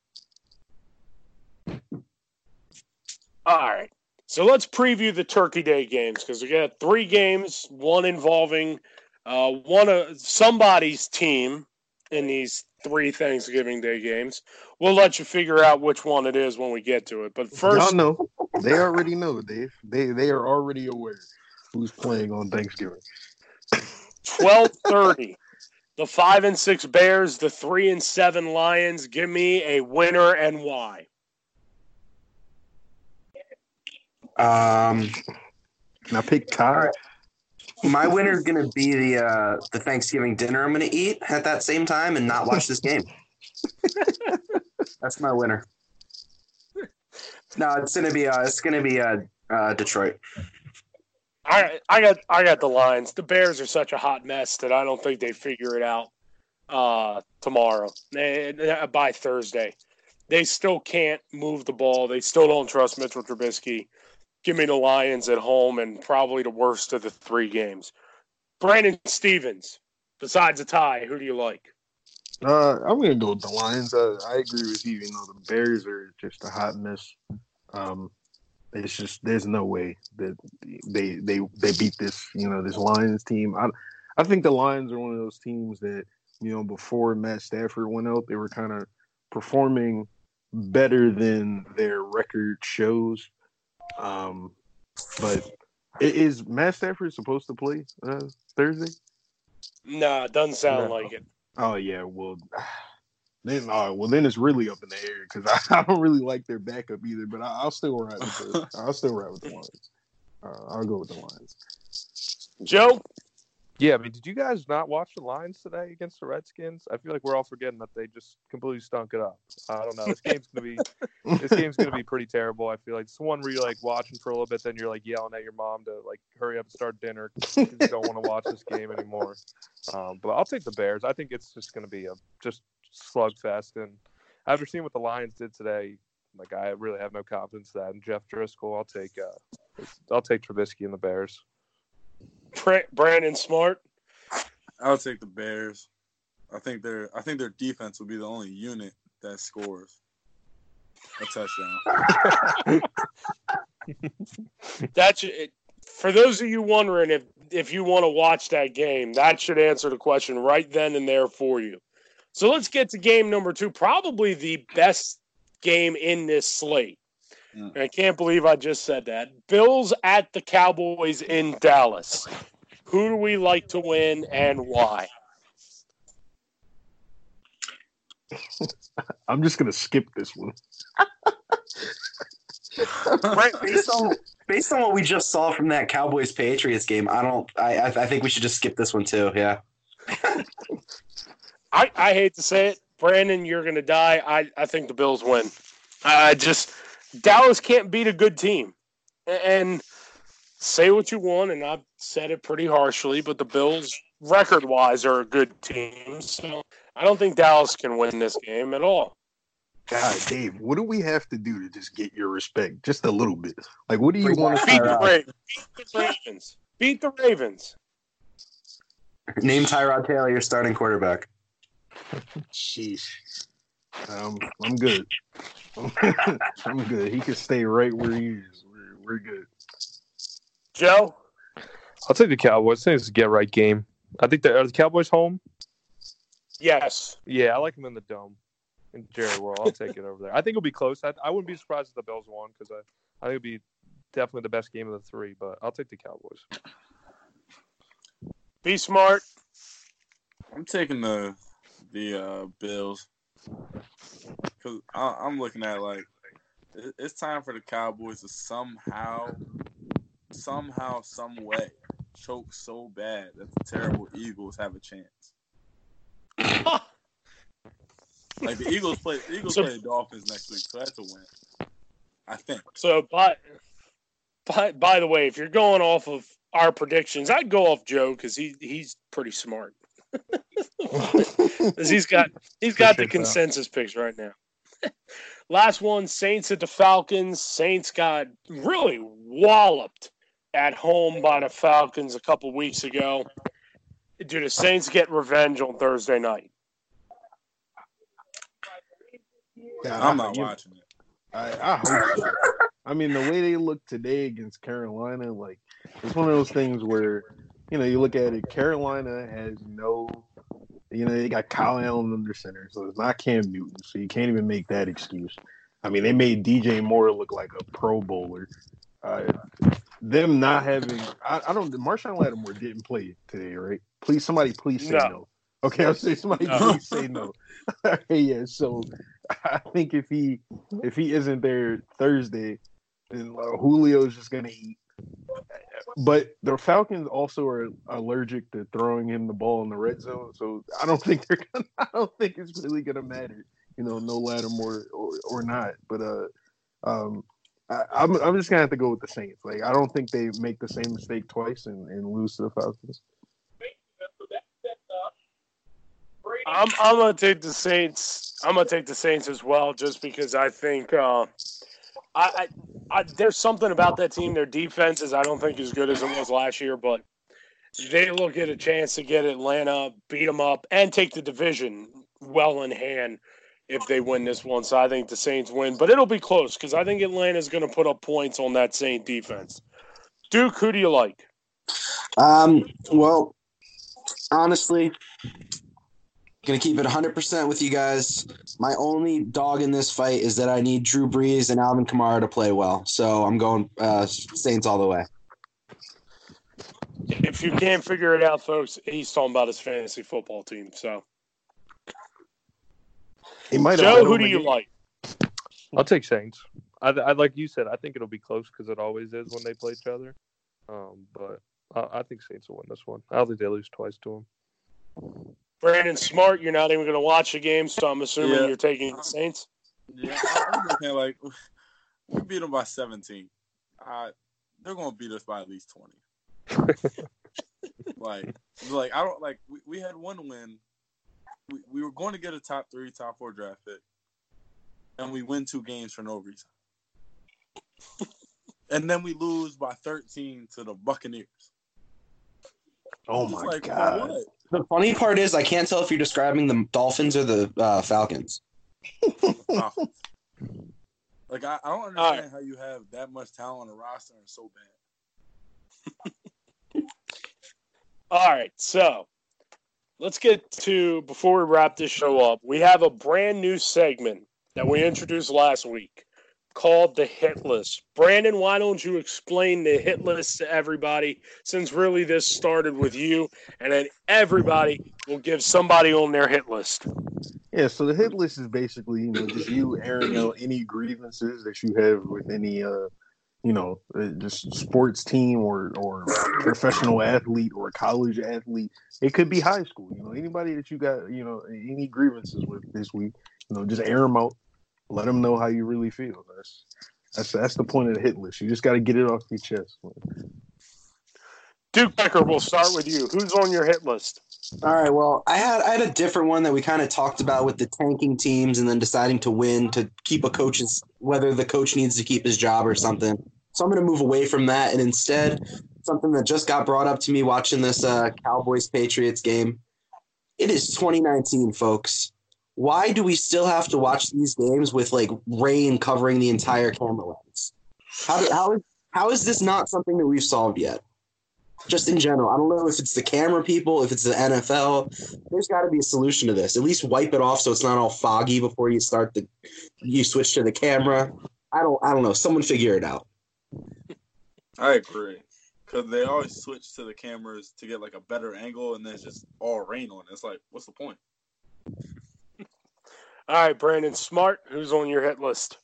All right. So let's preview the Turkey Day games because we got three games, one involving uh, one of somebody's team in these three Thanksgiving Day games. We'll let you figure out which one it is when we get to it. But first, Y'all know they already know, Dave. They they are already aware who's playing on Thanksgiving. twelve thirty. The five and six Bears, the three and seven Lions. Give me a winner and why. Um, Now pick Ty. My winner is going to be the uh, the Thanksgiving dinner I'm going to eat at that same time and not watch this game. That's my winner. No, it's going to be uh, it's going to be uh, uh, Detroit. I I got I got the Lions. The Bears are such a hot mess that I don't think they figure it out uh, tomorrow Eh, by Thursday. They still can't move the ball. They still don't trust Mitchell Trubisky. Give me the Lions at home and probably the worst of the three games. Brandon Stevens, besides a tie, who do you like? Uh, I'm gonna go with the Lions. Uh, I agree with you. You know, the Bears are just a hot mess. Um, it's just there's no way that they they they beat this. You know, this Lions team. I I think the Lions are one of those teams that you know before Matt Stafford went out, they were kind of performing better than their record shows. Um, but i- is Matt Stafford supposed to play uh, Thursday? Nah, doesn't sound No. like it. Oh yeah, well then uh, well then it's really up in the air because I, I don't really like their backup either. But I, I'll still ride with the I'll still ride with the Lions. Uh, I'll go with the Lions. Joe, Yeah, I mean, did you guys not watch the Lions today against the Redskins? I feel like we're all forgetting that they just completely stunk it up. I don't know. This game's gonna be this game's gonna be pretty terrible. I feel like it's one where you're like watching for a little bit, then you're like yelling at your mom to like hurry up and start dinner because you don't want to watch this game anymore. Um, but I'll take the Bears. I think it's just gonna be a just slugfest. And after seeing what the Lions did today, like I really have no confidence in that. And Jeff Driscoll, I'll take uh, I'll take Trubisky and the Bears. Bra- Brandon Smart. I'll take the Bears. I think their I think their defense will be the only unit that scores a touchdown. That should, it, for those of you wondering if if you want to watch that game, that should answer the question right then and there for you. So let's get to game number two, probably the best game in this slate. And I can't believe I just said that. Bills at the Cowboys in Dallas. Who do we like to win and why? I'm just gonna skip this one. right based on based on what we just saw from that Cowboys Patriots game, I don't. I I I think we should just skip this one too. Yeah. I, I hate to say it, Brandon, you're going to die. I, I think the Bills win. I just Dallas can't beat a good team, and say what you want, and I've said it pretty harshly, but the Bills, record wise, are a good team. So I don't think Dallas can win this game at all. God, Dave, what do we have to do to just get your respect, just a little bit? Like, what do you want to beat the, Ravens. beat the Ravens? Beat the Ravens. Name Tyrod Taylor your starting quarterback. Sheesh. Um, I'm good. I'm good. He can stay right where he is. We're, we're good. Joe? I'll take the Cowboys. I think it's a get right game. I think the, are the Cowboys home? Yes. Yeah, I like them in the dome in Jerry World. I'll take it over there. I think it'll be close. I, I wouldn't be surprised if the Bills won because I, I think it'd be definitely the best game of the three, but I'll take the Cowboys. Be smart. I'm taking the the uh, Bills because I'm looking at like it's time for the Cowboys to somehow, somehow, some way choke so bad that the terrible Eagles have a chance. like the Eagles play, the Eagles so, play the Dolphins next week, so that's a win. I think. So, by, by by the way, if you're going off of our predictions, I'd go off Joe because he he's pretty smart. he's got he's got the consensus picks right now. Last one, Saints at the Falcons. Saints got really walloped at home by the Falcons a couple weeks ago. Do the Saints get revenge on Thursday night? Yeah, I'm not watching it. I, I hope so. I mean, the way they look today against Carolina, like it's one of those things where you know, you look at it, Carolina has no, you know, they got Kyle Allen under center, so it's not Cam Newton, so you can't even make that excuse. I mean, they made DJ Moore look like a Pro Bowler. Uh, them not having, I, I, don't, Marshon Lattimore didn't play today, right? Please, somebody, please say no. no. Okay, I'll say somebody, no. please say no. yeah, so I think if he if he isn't there Thursday, then uh, Julio's just gonna eat but the Falcons also are allergic to throwing him the ball in the red zone, so I don't think they're gonna. I don't think it's really gonna matter, you know, no Lattimore or, or not. But uh, um, I, am I'm, I'm just gonna have to go with the Saints. Like I don't think they make the same mistake twice and, and lose to the Falcons. I'm I'm gonna take the Saints. I'm gonna take the Saints as well, just because I think uh, I, I, there's something about that team. Their defense is I don't think as good as it was last year, but they will get a chance to get Atlanta, beat them up, and take the division well in hand if they win this one. So I think the Saints win, but it'll be close because I think Atlanta's going to put up points on that Saint defense. Duke, who do you like? Um, well, honestly, Gonna keep it 100% with you guys. My only dog in this fight is that I need Drew Brees and Alvin Kamara to play well. So I'm going uh, Saints all the way. If you can't figure it out, folks, he's talking about his fantasy football team. So, he might Joe, who do you like? I'll take Saints. I, I like you said. I think it'll be close because it always is when they play each other. Um, but I, I think Saints will win this one. I don't think they lose twice to them. Brandon Smart, you're not even going to watch the game, so I'm assuming yeah. you're taking the Saints. Yeah, I'm looking like we beat them by 17. Uh, they're going to beat us by at least 20. like, like I don't like. We, we had one win. We, we were going to get a top three, top four draft pick, and we win two games for no reason. and then we lose by 13 to the Buccaneers. Oh my like, god! The funny part is, I can't tell if you're describing the Dolphins or the uh, Falcons. oh. Like I, I don't understand right. how you have that much talent on a roster and so bad. All right, so let's get to before we wrap this show up. We have a brand new segment that we introduced last week called the hit list. Brandon, why don't you explain the hit list to everybody since really this started with you and then everybody will give somebody on their hit list. Yeah, so the hit list is basically, you know, just you airing out any grievances that you have with any, uh, you know, uh, just sports team or or professional athlete or college athlete. It could be high school. You know, anybody that you got, you know, any grievances with this week, you know, just air them out. Let them know how you really feel. That's that's that's the point of the hit list. You just got to get it off your chest. Duke Becker, we'll start with you. Who's on your hit list? All right. Well, I had I had a different one that we kind of talked about with the tanking teams and then deciding to win to keep a coach's whether the coach needs to keep his job or something. So I'm going to move away from that and instead something that just got brought up to me watching this uh, Cowboys Patriots game. It is 2019, folks. Why do we still have to watch these games with like rain covering the entire camera lens? How do, how is how is this not something that we've solved yet? just in general. I don't know if it's the camera people, if it's the NFL. There's got to be a solution to this. At least wipe it off so it's not all foggy before you start the you switch to the camera. I don't I don't know. Someone figure it out. I agree. Cause they always switch to the cameras to get like a better angle, and then it's just all rain on. It's like, what's the point? All right, Brandon Smart, who's on your hit list?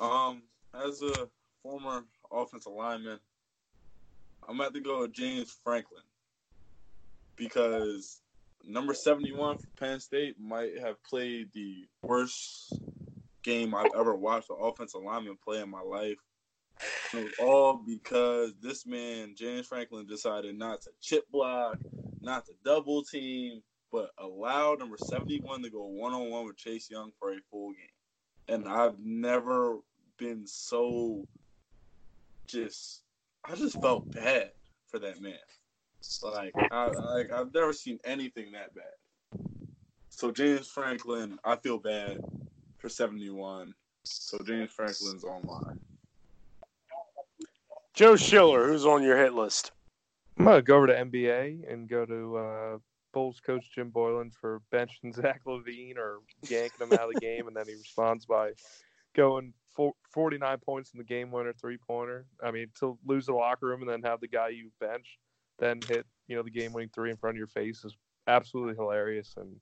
Um, as a former offensive lineman, I'm going have to go with James Franklin because number 71 for Penn State might have played the worst game I've ever watched an offensive lineman play in my life. It was all because this man, James Franklin, decided not to chip block, not to double team, but allowed number 71 to go one on one with Chase Young for a full game. And I've never been so just I just felt bad for that man. Like I like I've never seen anything that bad. So James Franklin, I feel bad for seventy one. So James Franklin's online. Joe Schiller, who's on your hit list? I'm gonna go over to NBA and go to uh, Bulls coach Jim Boylen for benching Zach LaVine or yanking him out of the game, and then he responds by going 49 points in the game winner three pointer. I mean, to lose the locker room and then have the guy you bench then hit, you know, the game winning three in front of your face is absolutely hilarious. And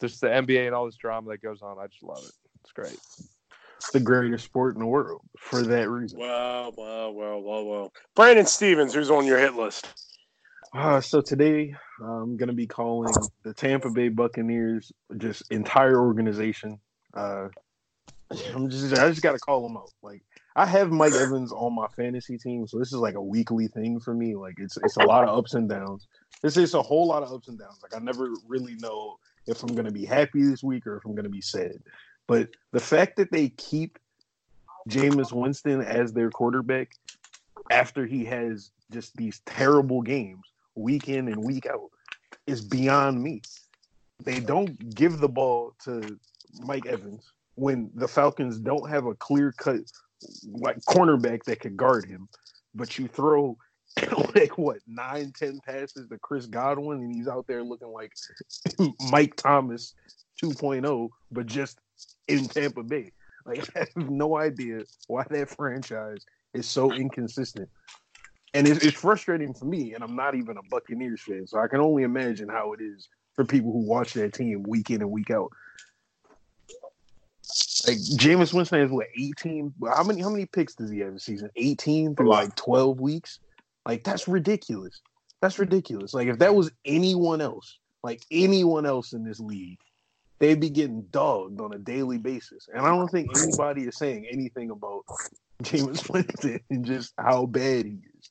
just the NBA and all this drama that goes on, I just love it. It's great. It's the greatest sport in the world for that reason. Wow, wow, wow, wow, wow. Brandon Stevens, who's on your hit list? Uh, so today I'm going to be calling the Tampa Bay Buccaneers just entire organization uh, I'm just I just gotta call them out. Like I have Mike Evans on my fantasy team, so this is like a weekly thing for me. Like it's it's a lot of ups and downs. This is a whole lot of ups and downs. Like I never really know if I'm gonna be happy this week or if I'm gonna be sad. But the fact that they keep Jameis Winston as their quarterback after he has just these terrible games week in and week out is beyond me. They don't give the ball to Mike Evans when the Falcons don't have a clear cut like cornerback that could guard him, but you throw like what nine, ten passes to Chris Godwin, and he's out there looking like Mike Thomas 2.0, but just in Tampa Bay. Like I have no idea why that franchise is so inconsistent. And it's, it's frustrating for me, and I'm not even a Buccaneers fan, so I can only imagine how it is for people who watch that team week in and week out. Like Jameis Winston is what eighteen? How many? How many picks does he have this season? Eighteen through like twelve weeks. Like that's ridiculous. That's ridiculous. Like if that was anyone else, like anyone else in this league, they'd be getting dogged on a daily basis. And I don't think anybody is saying anything about Jameis Winston and just how bad he is.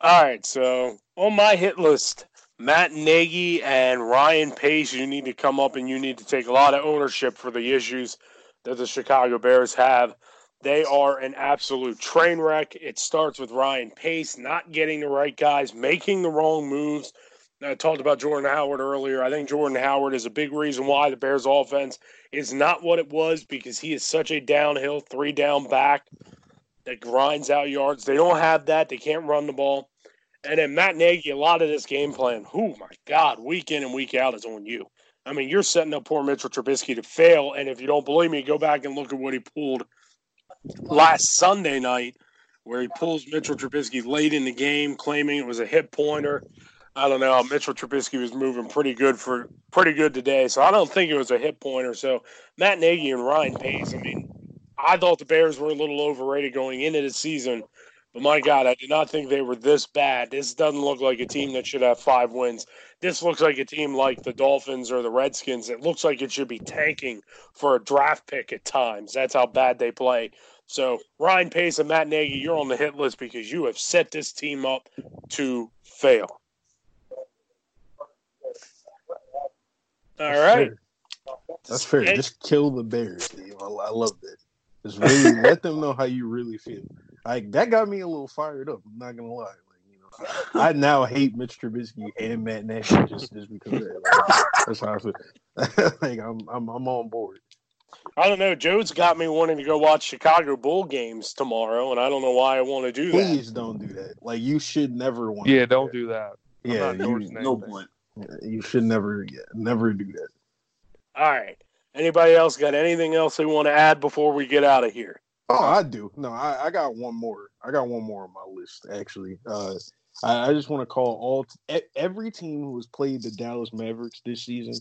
All right, so on my hit list, Matt Nagy and Ryan Pace, you need to come up and you need to take a lot of ownership for the issues that the Chicago Bears have. They are an absolute train wreck. It starts with Ryan Pace not getting the right guys, making the wrong moves. I talked about Jordan Howard earlier. I think Jordan Howard is a big reason why the Bears offense is not what it was because he is such a downhill, three down back that grinds out yards. They don't have that. They can't run the ball. And then Matt Nagy, a lot of this game plan, oh my God, week in and week out is on you. I mean, you're setting up poor Mitchell Trubisky to fail. And if you don't believe me, go back and look at what he pulled last Sunday night, where he pulls Mitchell Trubisky late in the game, claiming it was a hit pointer. I don't know. Mitchell Trubisky was moving pretty good for pretty good today, so I don't think it was a hit pointer. so. Matt Nagy and Ryan Pace. I mean, I thought the Bears were a little overrated going into the season, but my God, I did not think they were this bad. This doesn't look like a team that should have five wins. This looks like a team like the Dolphins or the Redskins. It looks like it should be tanking for a draft pick at times. That's how bad they play. So Ryan Pace and Matt Nagy, you're on the hit list because you have set this team up to fail. All That's right. fair. That's fair. Just kill the Bears, Steve. I, I love that. Just really let them know how you really feel. Like that got me a little fired up. I'm not gonna lie. Like you know, I now hate Mitch Trubisky and Matt Nagy just just because of that. Like, that's how I feel. like I'm I'm I'm on board. I don't know. Joe's got me wanting to go watch Chicago Bull games tomorrow, and I don't know why I want to do that. Please don't do that. Like you should never want. Yeah, don't do that. I'm Yeah, not you, No anything. point. you should never yeah, never do that. All right. Anybody else got anything else they want to add before we get out of here? Oh, I do. No, I, I got one more. I got one more on my list actually. Uh, I, I just want to call all e- every team who has played the Dallas Mavericks this season.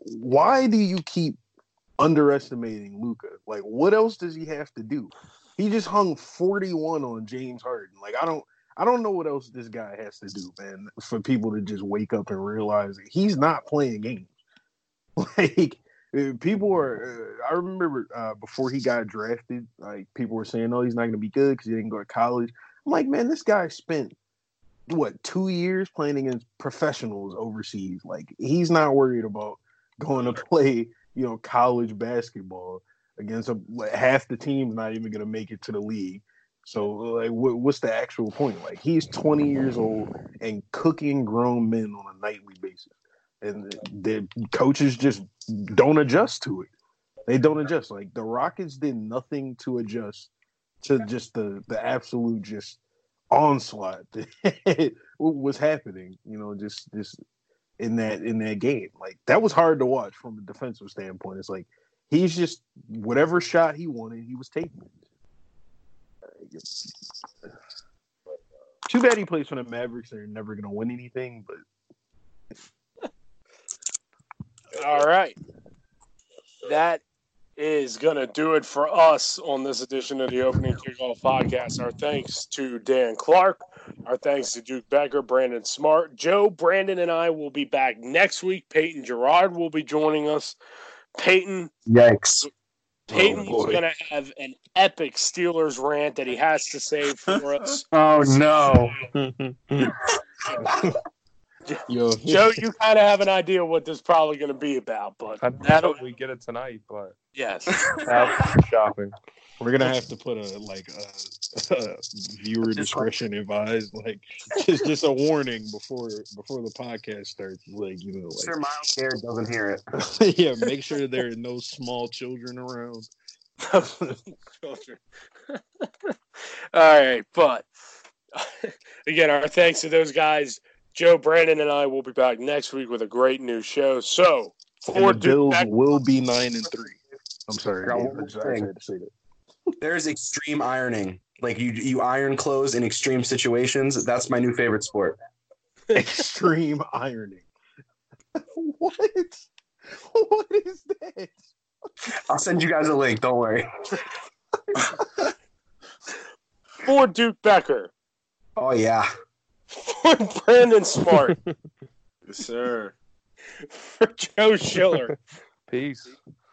Why do you keep underestimating Luka? Like, what else does he have to do? He just hung forty one on James Harden. Like, I don't. I don't know what else this guy has to do, man, for people to just wake up and realize he's not playing games. Like people are. Uh, I remember uh, before he got drafted, like people were saying, "Oh, he's not going to be good because he didn't go to college." I'm like, man, this guy spent what two years playing against professionals overseas. Like he's not worried about going to play, you know, college basketball against a, like, half the team's not even going to make it to the league. So, like, what, what's the actual point? Like, he's 20 years old and cooking grown men on a nightly basis, and the coaches just don't adjust to it. They don't adjust. Like the Rockets did nothing to adjust to just the the absolute just onslaught that was happening. You know, just just in that in that game. Like that was hard to watch from a defensive standpoint. It's like he's just whatever shot he wanted, he was taking. Too bad he plays for the Mavericks. They're never gonna win anything, but All right. That is going to do it for us on this edition of the Opening Kickoff Podcast. Our thanks to Dan Clark. Our thanks to Duke Becker, Brandon Smart. Joe, Brandon, and I will be back next week. Peyton Gerard will be joining us. Peyton, Yikes. Peyton Oh, is going to have an epic Steelers rant that he has to save for us. Oh no. yo, Joe, you kind of have an idea what this is probably going to be about, but I that'll, we get it tonight, but yes. shopping. We're gonna have to put a like a, viewer discretion advised, like just just a warning before before the podcast starts. Like you know, Sir like Myles Garrett doesn't hear it. yeah, make sure there are no small children around. Children. All right, but again, our thanks to those guys. Joe, Brandon, and I will be back next week with a great new show. So, And for Bills Becker- will be nine and three. I'm sorry, Got I I had to say that. There's extreme ironing. Like you you iron clothes in extreme situations. That's my new favorite sport. Extreme ironing. what? What is that? I'll send you guys a link, don't worry. for Duke Becker, Oh yeah. For Brandon Smart, Yes, sir. for Joe Schiller. Peace.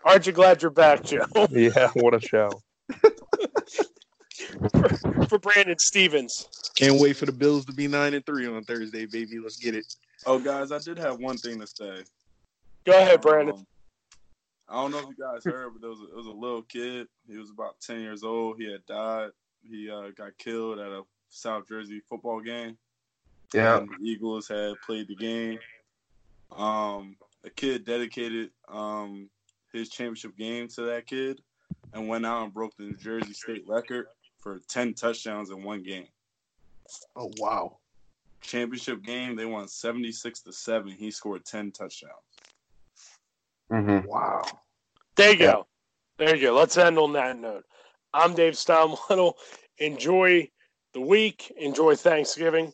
Aren't you glad you're back, Joe? Yeah, what a show. for, for Brandon Stevens. Can't wait for the Bills to be nine and three on Thursday, baby. Let's get it. Oh, guys, I did have one thing to say. Go ahead, Brandon. Um, I don't know if you guys heard, but there was a, it was a little kid. He was about ten years old. He had died. He uh, got killed at a South Jersey football game. Yeah. And the Eagles had played the game. Um, a kid dedicated um, his championship game to that kid and went out and broke the New Jersey state record for 10 touchdowns in one game. Oh wow. Championship game, they won 76 to 7. He scored 10 touchdowns. Mm-hmm. Wow. There you go. There you go. Let's end on that note. I'm Dave Steinwaddle. Enjoy the week. Enjoy Thanksgiving.